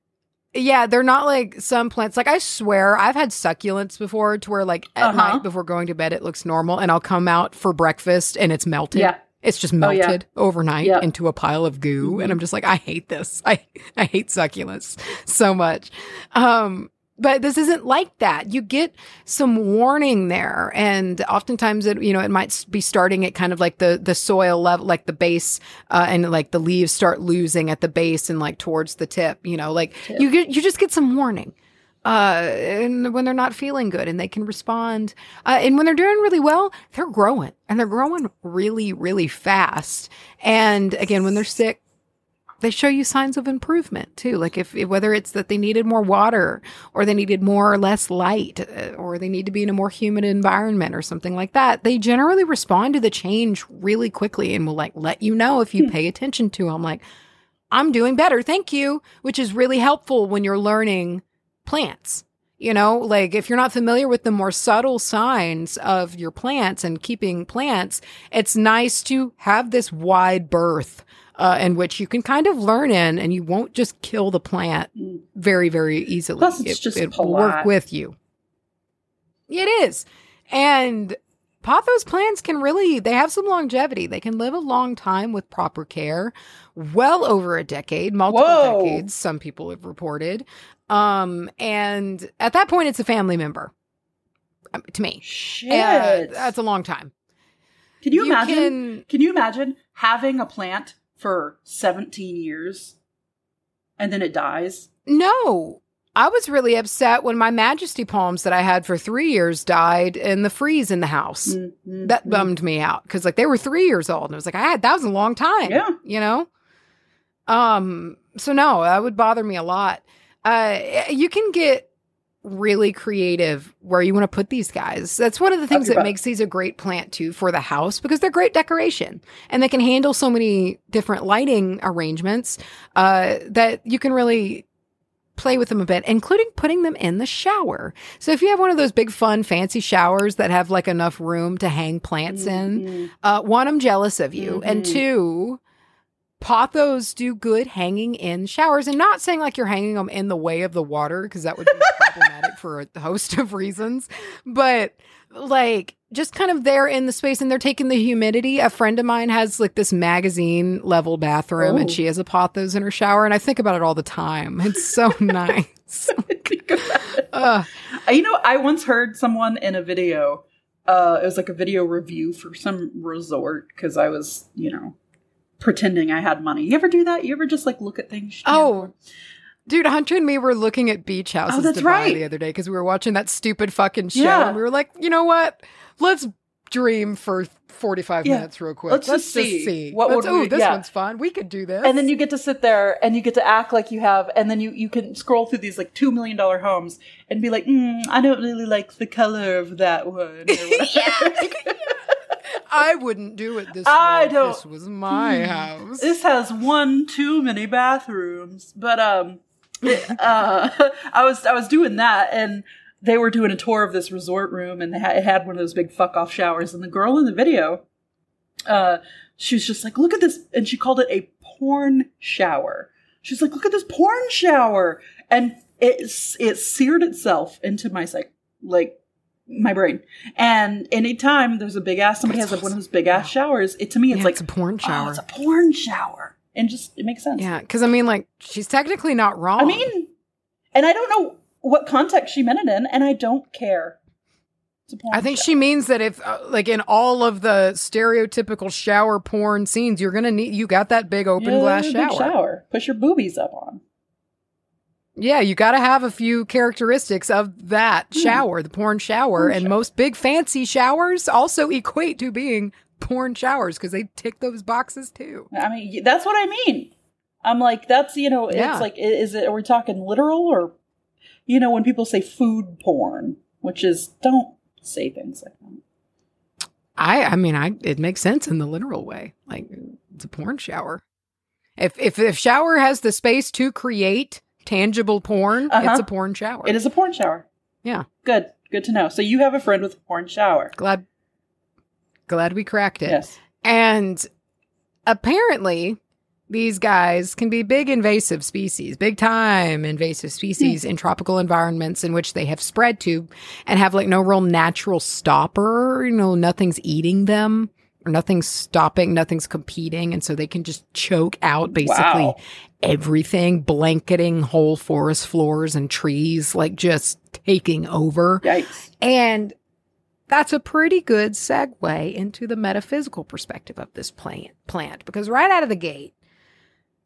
Yeah, they're not like some plants. Like I swear, I've had succulents before to where like at Uh-huh. night before going to bed it looks normal and I'll come out for breakfast and it's melted. Yeah. It's just Oh, melted yeah. overnight Yeah. into a pile of goo. Mhm. And I'm just like, I hate this. I, I hate succulents so much. Um, but this isn't like that. You get some warning there. And oftentimes it, you know, it might be starting at kind of like the, the soil level, like the base, uh, and like the leaves start losing at the base and like towards the tip, you know, like Tip. you get, you just get some warning. Uh, and when they're not feeling good and they can respond. Uh, and when they're doing really well, they're growing and they're growing really, really fast. And again, when they're sick, they show you signs of improvement too. Like if, whether it's that they needed more water or they needed more or less light uh, or they need to be in a more humid environment or something like that, they generally respond to the change really quickly and will like let you know if you pay attention to them. Like, I'm doing better. Thank you. Which is really helpful when you're learning plants. You know, like if you're not familiar with the more subtle signs of your plants and keeping plants, it's nice to have this wide berth uh, in which you can kind of learn in and you won't just kill the plant Mm. very, very easily. Plus, it's it, just it will work with you. It is. And pothos plants can really, they have some longevity. They can live a long time with proper care, well over a decade, multiple Whoa. decades, some people have reported. Um, and at that point, it's a family member um, to me. Shit. Uh, that's a long time. can you, imagine? can- Can you imagine having a plant for 17 years and then it dies? No. I was really upset when my Majesty palms that I had for three years died in the freeze in the house. Mm, mm, That mm. bummed me out because like they were three years old and it was like I had that was a long time. Yeah. You know? Um, so no, that would bother me a lot. Uh you can get really creative where you want to put these guys. That's one of the things that makes these a great plant too for the house because they're great decoration and they can handle so many different lighting arrangements uh, that you can really play with them a bit, including putting them in the shower. So if you have one of those big, fun, fancy showers that have like enough room to hang plants in, Mm, uh, one, I'm jealous of you, and Mhm. two, pothos do good hanging in showers, and not saying like you're hanging them in the way of the water because that would be problematic for a host of reasons, but like just kind of there in the space and they're taking the humidity. A friend of mine has like this magazine level bathroom and Oh. she has a pothos in her shower, and I think about it all the time. It's so nice. Think about it. Uh, You know, I once heard someone in a video. Uh, it was like a video review for some resort because I was, you know, pretending I had money. You ever do that? You ever just like look at things? Oh? Dude, Hunter and me were looking at beach houses Oh, that's to buy right. the other day because we were watching that stupid fucking show. Yeah. And we were like, you know what? Let's dream for 45 Yeah. minutes real quick. Let's just see. What Let's- would oh, this yeah. one's fun. We could do this. and then you get to sit there and you get to act like you have, and then you you can scroll through these like two million dollar homes and be like, mm, I don't really like the color of that one. Whatever. I wouldn't do it this I way. if don't- This was my Hmm. house. this has one too many bathrooms but um uh i was i was doing that and they were doing a tour of this resort room and they had, it had one of those big fuck off showers and the girl in the video uh she was just like look at this and she called it a porn shower she's like look at this porn shower and it it seared itself into my psych like my brain and anytime there's a big ass somebody has like one of those big ass showers it to me it's Yeah, like it's a porn Oh, shower. it's a porn shower. And just it makes sense. yeah, because I mean, like, she's technically not wrong. I mean, and I don't know what context she meant it in, and I don't care. It's a porn I think shower. she means that if, uh, like, in all of the stereotypical shower porn scenes, you're gonna need you got that big open Yeah, glass shower. shower. Push your boobies up on. Yeah, you got to have a few characteristics of that Hmm. shower, the porn shower, Porn and shower. most big fancy showers also equate to being porn showers because they tick those boxes too. I mean, that's what I mean. I'm like, that's you know, Yeah. it's like, is it? Are we talking literal or, you know, when people say food porn, which is don't say things like that. I, I mean, I it makes sense in the literal way. Like it's a porn shower. If if if shower has the space to create tangible porn, Uh-huh. it's a porn shower. It is a porn shower. Yeah. Good. Good to know. So you have a friend with a porn shower. Glad, glad we cracked it. Yes. And apparently, these guys can be big invasive species, big time invasive species in tropical environments in which they have spread to and have like no real natural stopper. You know, nothing's eating them nothing's stopping, nothing's competing. And so they can just choke out basically Wow. everything, blanketing whole forest floors and trees, like just taking over. Yikes. And that's a pretty good segue into the metaphysical perspective of this plant plant because right out of the gate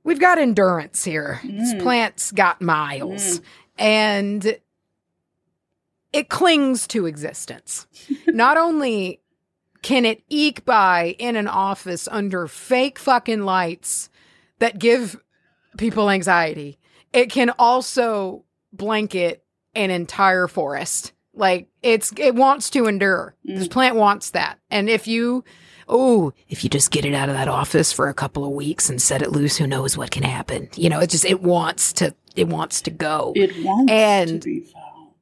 we've got endurance here. This Mm. plant's got miles and it clings to existence. Not only can it eke by in an office under fake fucking lights that give people anxiety, it can also blanket an entire forest Like it's it wants to endure. This Mm. plant wants that. And if you oh, if you just get it out of that office for a couple of weeks and set it loose, who knows what can happen. You know, it just it wants to it wants to go. It wants And- to be found.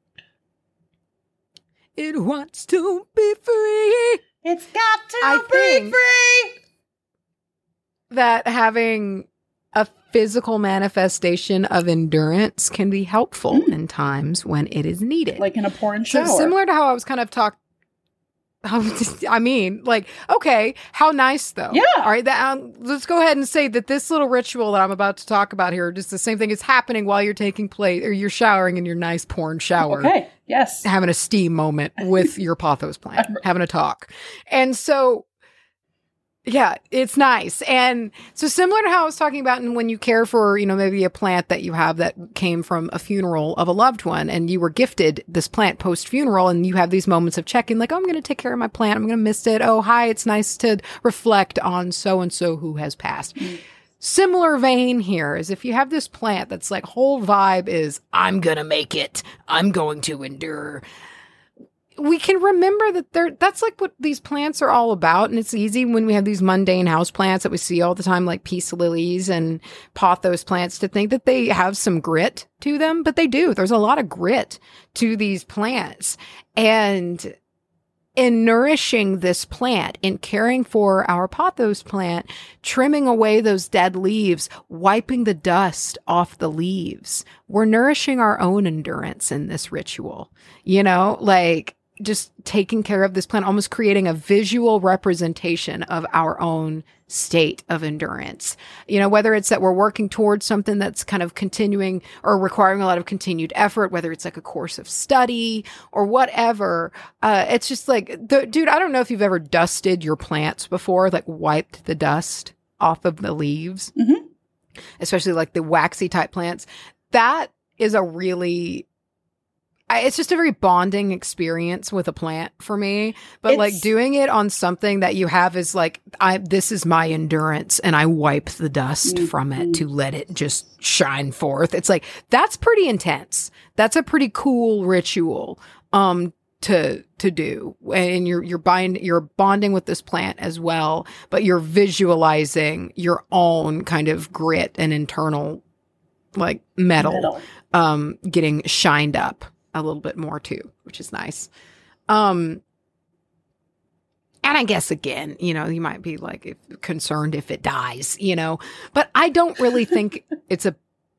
It wants to be free. It's got to I be free. That having a physical manifestation of endurance can be helpful in times when it is needed. Like in a pouring So shower. similar to how I was kind of talk. How, I mean, like, okay, how nice though. Yeah. All right. That, um, let's go ahead and say that this little ritual that I'm about to talk about here, just the same thing is happening while you're taking place or you're showering in your nice porn shower. Okay. Yes. Having a steam moment with your pothos plant, having a talk. And so, yeah, it's nice. And so similar to how I was talking about and when you care for, you know, maybe a plant that you have that came from a funeral of a loved one and you were gifted this plant post funeral and you have these moments of checking like, oh, I'm going to take care of my plant. I'm going to miss it. Oh, hi. It's nice to reflect on so and so who has passed. Mm. Similar vein here is if you have this plant that's like whole vibe is I'm going to make it. I'm going to endure we can remember that they're that's like what these plants are all about. And it's easy when we have these mundane house plants that we see all the time like peace lilies and pothos plants to think that they have some grit to them but they do. There's a lot of grit to these plants. And in nourishing this plant in caring for our pothos plant trimming away those dead leaves wiping the dust off the leaves we're nourishing our own endurance in this ritual. You know like just taking care of this plant, almost creating a visual representation of our own state of endurance. You know, whether it's that we're working towards something that's kind of continuing or requiring a lot of continued effort, whether it's like a course of study or whatever. Uh, it's just like, the, dude, I don't know if you've ever dusted your plants before, like wiped the dust off of the leaves, Mhm. especially like the waxy type plants. That is a really I, it's just a very bonding experience with a plant for me. But like doing it on something that you have is like, I this is my endurance, and I wipe the dust from it to let it just shine forth. It's like that's pretty intense. That's a pretty cool ritual. Um, to to do and you're you're bind you're bonding with this plant as well but you're visualizing your own kind of grit and internal like metal Metal. um getting shined up a little bit more too which is nice. Um and i guess again you know you might be like if, concerned if it dies you know but i don't really think it's a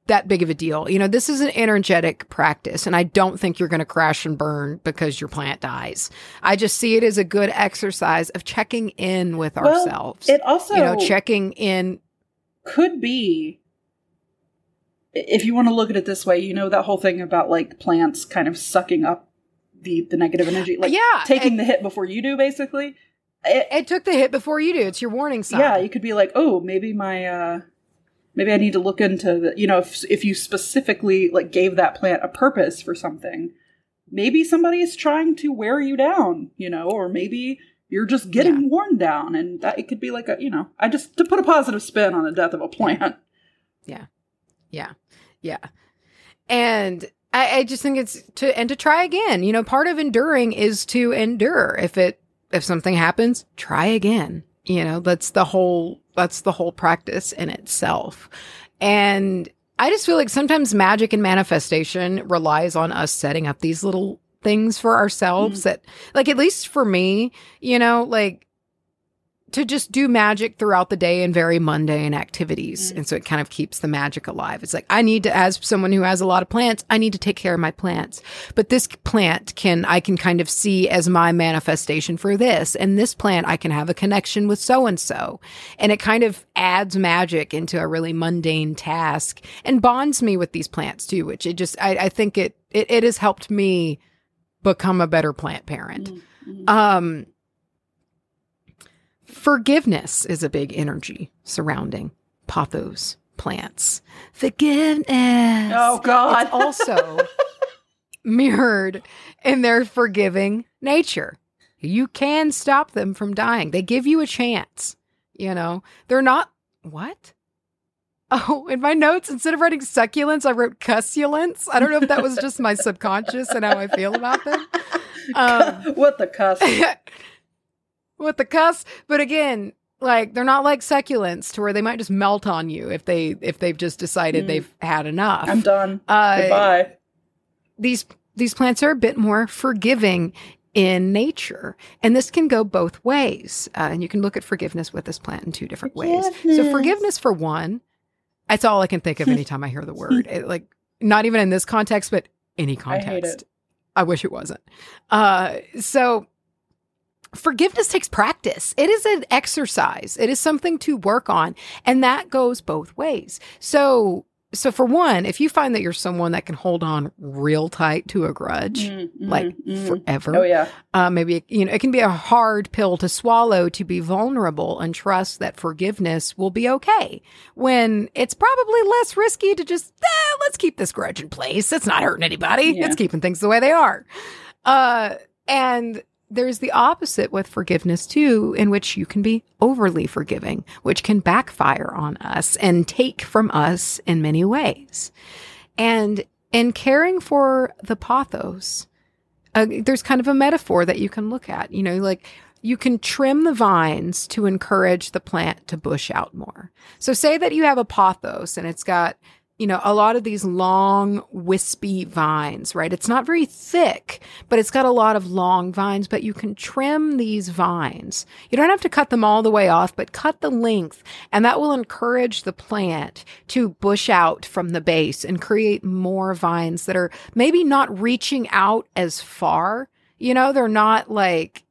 that big of a deal. You know this is an energetic practice and i don't think you're going to crash and burn because your plant dies. I just see it as a good exercise of checking in with Well, ourselves It also you know checking in could be if you want to look at it this way, you know that whole thing about like plants kind of sucking up the the negative energy, like yeah taking it, the hit before you do, basically. It, it took the hit before you do it's your warning sign yeah, you could be like, oh, maybe my uh maybe I need to look into the you know if if you specifically like gave that plant a purpose for something, maybe somebody is trying to wear you down, you know, or maybe you're just getting worn down, and that it could be like a you know, I just to put a positive spin on the death of a plant. Yeah. Yeah. Yeah. And I, I just think it's to and to try again. You know, part of enduring is to endure. If it if something happens, try again. You know, that's the whole that's the whole practice in itself. And I just feel like sometimes magic and manifestation relies on us setting up these little things for ourselves mm. that like at least for me, you know, like to just do magic throughout the day in very mundane activities. Mm. And so it kind of keeps the magic alive. It's like, I need to, as someone who has a lot of plants, I need to take care of my plants. But this plant can, I can kind of see as my manifestation for this. And this plant, I can have a connection with so and so. And it kind of adds magic into a really mundane task and bonds me with these plants too, which it just, I, I think it, it, it has helped me become a better plant parent. Mhm. Um, forgiveness is a big energy surrounding pothos plants. Forgiveness. Oh God. It's also mirrored in their forgiving nature. You can stop them from dying. They give you a chance. You know, they're not what? Oh, in my notes, instead of writing succulents, I wrote cussulents. I don't know if that was just my subconscious and how I feel about them. Um, what the cuss? with the cuss, but again, like they're not like succulents to where they might just melt on you if they if they've just decided Mm. they've had enough. I'm done. Uh, Goodbye. these these plants are a bit more forgiving in nature and this can go both ways uh, and you can look at forgiveness with this plant in two different ways so Forgiveness. for one that's all i can think of anytime i hear the word It, like not even in this context but any I context it. I wish it wasn't uh, so forgiveness takes practice it is an exercise it is something to work on and that goes both ways so so for one if you find that you're someone that can hold on real tight to a grudge Mm, mm, like mm. forever Oh yeah. uh, maybe you know it can be a hard pill to swallow to be vulnerable and trust that forgiveness will be okay when it's probably less risky to just eh, let's keep this grudge in place it's not hurting anybody Yeah. it's keeping things the way they are uh, and there's the opposite with forgiveness too in which you can be overly forgiving which can backfire on us and take from us in many ways and in caring for the pothos uh, there's kind of a metaphor that you can look at. You know, like you can trim the vines to encourage the plant to bush out more. So, say that you have a pothos and it's got, you know, a lot of these long, wispy vines, right? It's not very thick, but it's got a lot of long vines, but you can trim these vines. You don't have to cut them all the way off, but cut the length, and that will encourage the plant to bush out from the base and create more vines that are maybe not reaching out as far. You know, they're not like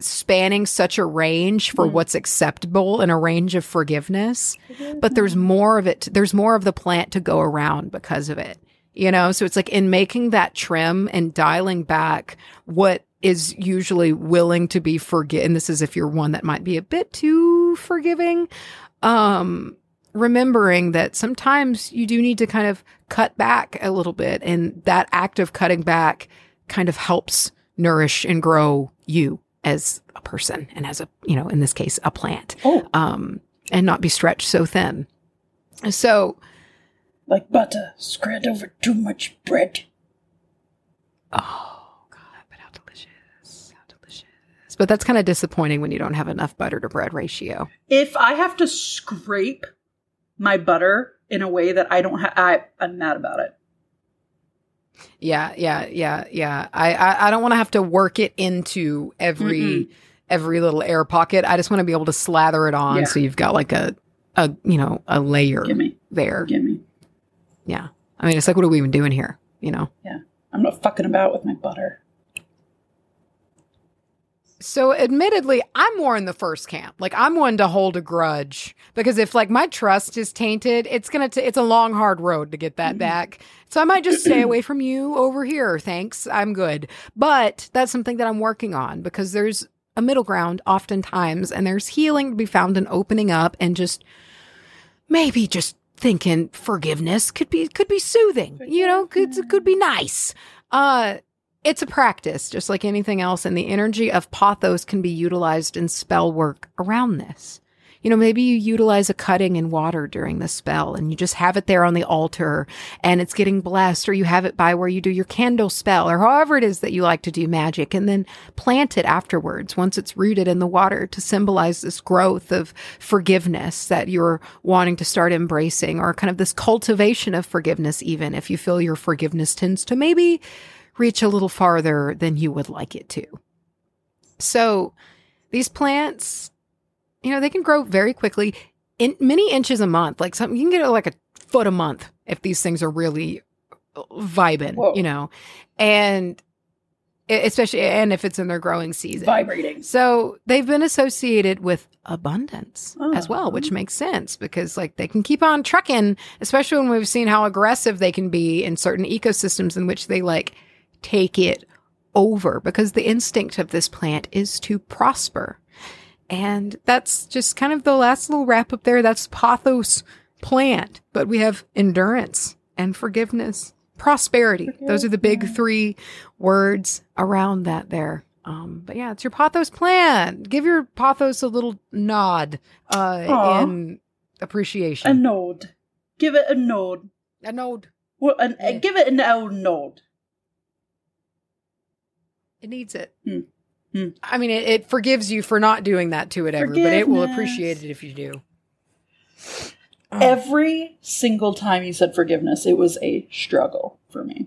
spanning such a range for Mm. what's acceptable in a range of forgiveness, but there's more of it. There's more of the plant to go around because of it. You know, so it's like in making that trim and dialing back what is usually willing to be forget. And this is if you're one that might be a bit too forgiving. Um, remembering that sometimes you do need to kind of cut back a little bit, and that act of cutting back kind of helps nourish and grow you as a person and as a you know in this case a plant. Oh, um and not be stretched so thin. So like butter spread over too much bread. oh god but how delicious. How delicious. But that's kind of disappointing when you don't have enough butter to bread ratio. If I have to scrape my butter in a way that I don't have, I I'm mad about it. Yeah yeah yeah yeah i i, I don't want to have to work it into every every little air pocket i just want to be able to slather it on Yeah. so you've got like a a you know a layer Gimme, there gimme. yeah i mean it's like what are we even doing here you know Yeah. I'm not fucking about with my butter. So admittedly, I'm more in the first camp. Like I'm one to hold a grudge because if like my trust is tainted, it's going to it's a long hard road to get that Mhm. back. So I might just stay away from you over here. Thanks. I'm good. But that's something that I'm working on because there's a middle ground oftentimes and there's healing to be found in opening up and just maybe just thinking forgiveness could be could be soothing. You know, could could be nice. Uh it's a practice, just like anything else, and the energy of pothos can be utilized in spell work around this. You know, maybe you utilize a cutting in water during the spell and you just have it there on the altar and it's getting blessed, or you have it by where you do your candle spell, or however it is that you like to do magic, and then plant it afterwards once it's rooted in the water to symbolize this growth of forgiveness that you're wanting to start embracing, or kind of this cultivation of forgiveness, even if you feel your forgiveness tends to maybe reach a little farther than you would like it to. So these plants, you know, they can grow very quickly in many inches a month. Like some, you can get like a foot a month if these things are really vibing, Whoa. you know, and especially, and if it's in their growing season. Vibrating. So they've been associated with abundance oh. as well, Oh. which makes sense because like they can keep on trucking, especially when we've seen how aggressive they can be in certain ecosystems in which they like take it over because the instinct of this plant is to prosper. And that's just kind of the last little wrap up there. That's pothos plant, but we have endurance and forgiveness, prosperity. Those are the big three words around that there. Um, but yeah, it's your pothos plant. Give your pothos a little nod uh, in appreciation. A nod. Give it a nod. a nod. Well, an, Yeah. Give it an old nod. It needs it. Hmm. Hmm. I mean, it, it forgives you for not doing that to it ever, but it will appreciate it if you do. Oh. Every single time you said forgiveness, it was a struggle for me.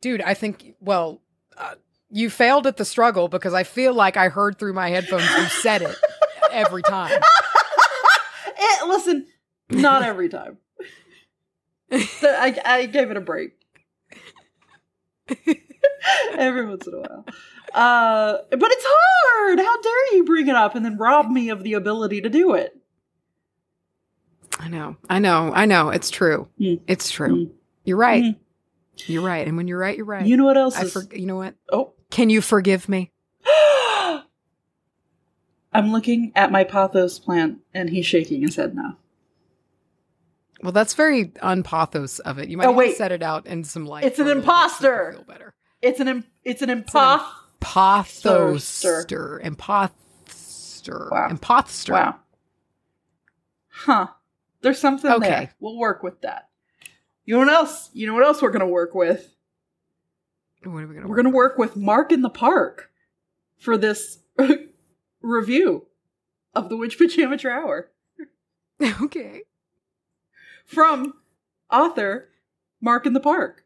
Dude, I think, well, uh, you failed at the struggle because I feel like I heard through my headphones you said it every time. Eh, listen, not every time. So I, I gave it a break. every once in a while. Uh, but it's hard. How dare you bring it up and then rob me of the ability to do it? I know, I know, I know. It's true. Hmm. It's true. Hmm. You're right. Mhm. You're right. And when you're right, you're right. You know what else I is? for, you know what? oh. Can you forgive me? I'm looking at my pothos plant and he's shaking his head now. Well, that's very unpathos of it. You might Oh, wait. set it out in some light. It's an a little bit so imposter. Feel better. It's an it's an an impoth. Pathoster. Imposter. Wow. Wow. Huh. There's something Okay. there. We'll work with that. You know what else? You know what else we're gonna work with? What are we gonna We're gonna work with Mark in the Park for this review of the Witch Amateur Hour okay. from author Mark in the Park,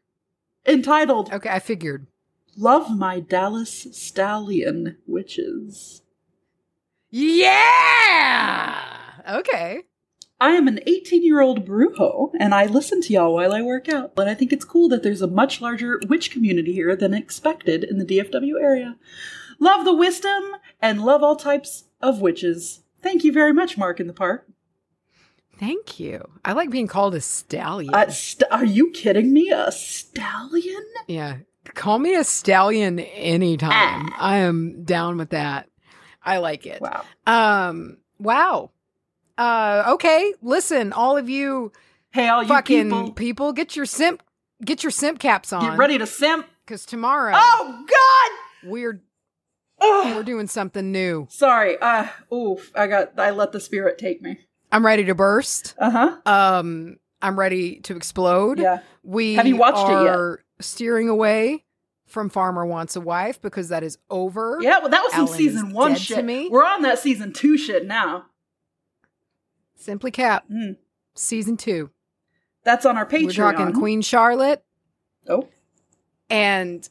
entitled Okay, I figured. "Love My Dallas Stallion Witches." Yeah. Okay. I am an 18 year old brujo, and I listen to y'all while I work out. And I think it's cool that there's a much larger witch community here than expected in the DFW area. Love the wisdom and love all types of witches. Thank you very much, Mark in the Park. Thank you. I like being called a stallion. Uh, st- are you kidding me? A stallion? yeah. Call me a stallion anytime. Ah. I am down with that. I like it. Wow. Um, wow. Uh, okay. Listen, all of you Hey, all you fucking people, people. get your simp, get your simp caps on. get ready to simp. Because tomorrow Oh, God! we're Ugh. we're doing something new. Sorry. Uh, oof. I got, I let the spirit take me. I'm ready to burst. Uh huh. Um, I'm ready to explode. Yeah. We Have you watched it yet? are steering away from Farmer Wants a Wife because that is over. Yeah, well, that was some season one shit. We're on that season two shit now. Simply Cap, Mm. season two. That's on our Patreon. We're talking Queen Charlotte, Oh, and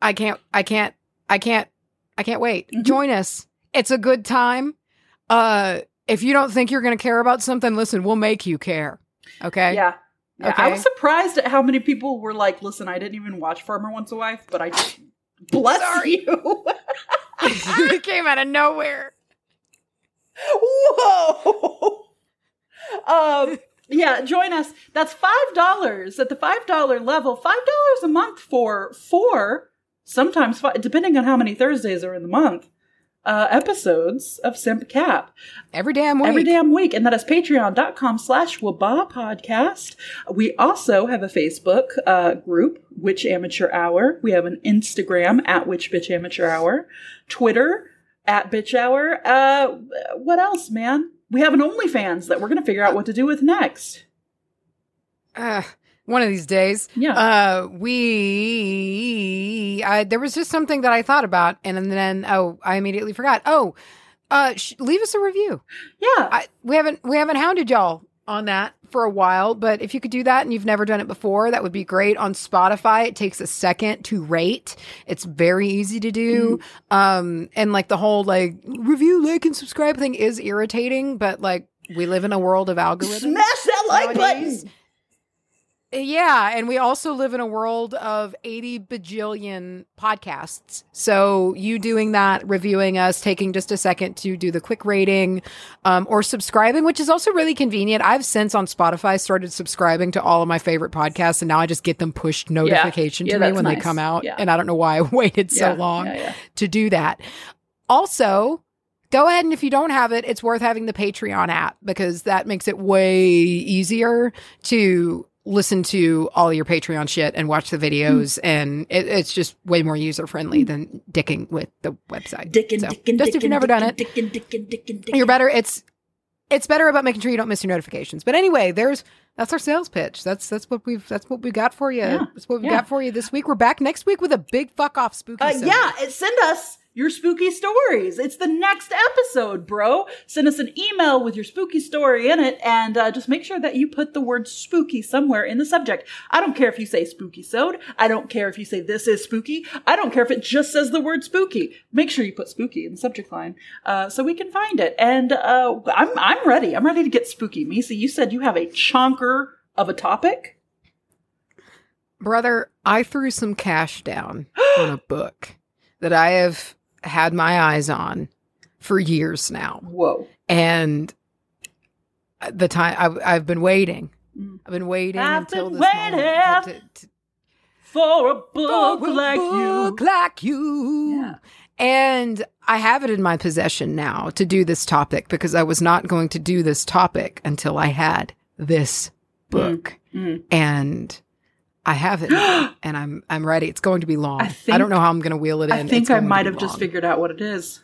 I can't, I can't, I can't, I can't wait. Mhm. Join us. It's a good time. Uh, if you don't think you're going to care about something, listen, we'll make you care. Okay. yeah. Yeah, I was surprised at how many people were like, "Listen, I didn't even watch Farmer Wants a Wife, but I bless Sorry. you." it came out of nowhere. Whoa. um. Yeah, join us. That's five dollars at the five dollar level. Five dollars a month for four, sometimes five, depending on how many Thursdays are in the month. Uh, episodes of Simp Cap. Every damn week. every damn week. And that is patreon.com slash wbah podcast we also have a facebook uh, group witch amateur hour. We have an instagram at witch bitch amateur hour. Twitter at bitch hour. Uh, what else man? We have an onlyfans that we're gonna figure out what to do with next. Uh, one of these days. yeah Uh, we, I, there was just something that I thought about, and then oh, I immediately forgot. Oh, uh, sh- leave us a review. yeah I, we haven't we haven't hounded y'all on that for a while, but if you could do that and you've never done it before, that would be great. On Spotify, it takes a second to rate. It's very easy to do. Um, and like the whole like review, like, and subscribe thing is irritating, but like we live in a world of algorithms. smash that like nowadays. button Yeah, and we also live in a world of 80 bajillion podcasts. So you doing that, reviewing us, taking just a second to do the quick rating, um, or subscribing, which is also really convenient. I've since on Spotify started subscribing to all of my favorite podcasts, and now I just get them pushed notification Yeah, to me that's when they come out. Yeah. And I don't know why I waited so Yeah, long yeah, yeah. to do that. Also, go ahead and if you don't have it, it's worth having the Patreon app because that makes it way easier to listen to all your Patreon shit and watch the videos. And it, it's just way more user friendly than dicking with the website. Dickin, So, dickin, just if you've never done it, dickin, dickin, dickin, dickin, you're better. It's it's better about making sure you don't miss your notifications. But anyway, there's that's our sales pitch. That's that's what we've that's what we got for you. Yeah, That's what we yeah. got for you this week. We're back next week with a big fuck off spooky. Uh, yeah, send us your spooky stories. It's the next episode, bro. Send us an email with your spooky story in it, and uh, just make sure that you put the word spooky somewhere in the subject. I don't care if you say spooky sode. I don't care if you say this is spooky. I don't care if it just says the word spooky. Make sure you put spooky in the subject line uh, so we can find it. And uh, I'm I'm ready. I'm ready to get spooky. Macy, you said you have a chonker of a topic. brother, I threw some cash down on a book that I have had my eyes on for years now, Whoa. and the time I've, I've been waiting. Mm. I've been waiting I've until been this moment to- waiting. to- For a book for a like book you. like you. Yeah. And I have it in my possession now to do this topic because I was not going to do this topic until I had this book. Mm. And I have it and I'm I'm ready. It's going to be long. I I, don't know how I'm going to wheel it in. I think I might have just figured out what it is.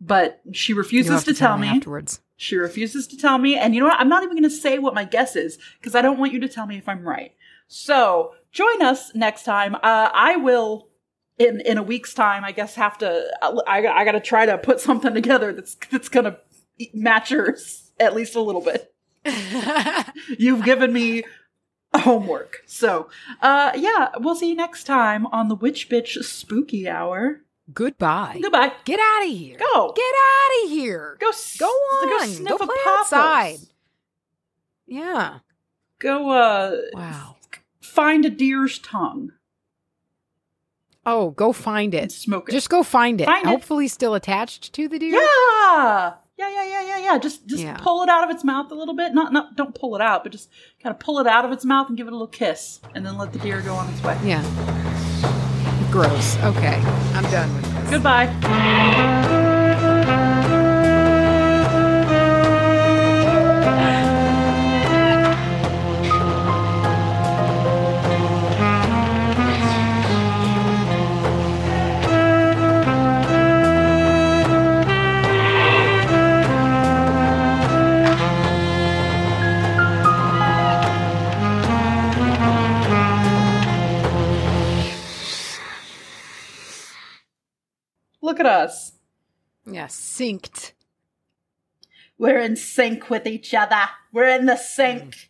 But she refuses have to, tell, me. afterwards. She refuses to tell me. And you know what? I'm not even going to say what my guess is because I don't want you to tell me if I'm right. So join us next time. Uh, I will, in in a week's time, I guess have to. I, I got to try to put something together that's that's going to match yours at least a little bit. You've given me homework. So, uh, yeah, we'll see you next time on the Witch Bitch Spooky Hour. Goodbye. Goodbye. Get out of here. Go. Get out of here. Go. s- Go on. sniff Go a play outside. Yeah. Go. Uh, Wow. find a deer's tongue Oh, go find and it. smoke it. Just go find it. Find it. Hopefully, still attached to the deer. yeah. Yeah, yeah, yeah, yeah, yeah. Just, just Yeah. pull it out of its mouth a little bit. Not, not, don't pull it out, but just kind of pull it out of its mouth and give it a little kiss, and then let the deer go on its way. Yeah. Gross. Okay. I'm done with this. Goodbye. Look at us. Yeah. Synced. We're in sync with each other. We're in the sink. Mm.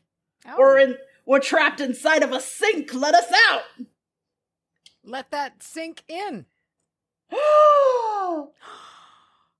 Oh, We're in. We're trapped inside of a sink. Let us out. let that sink in.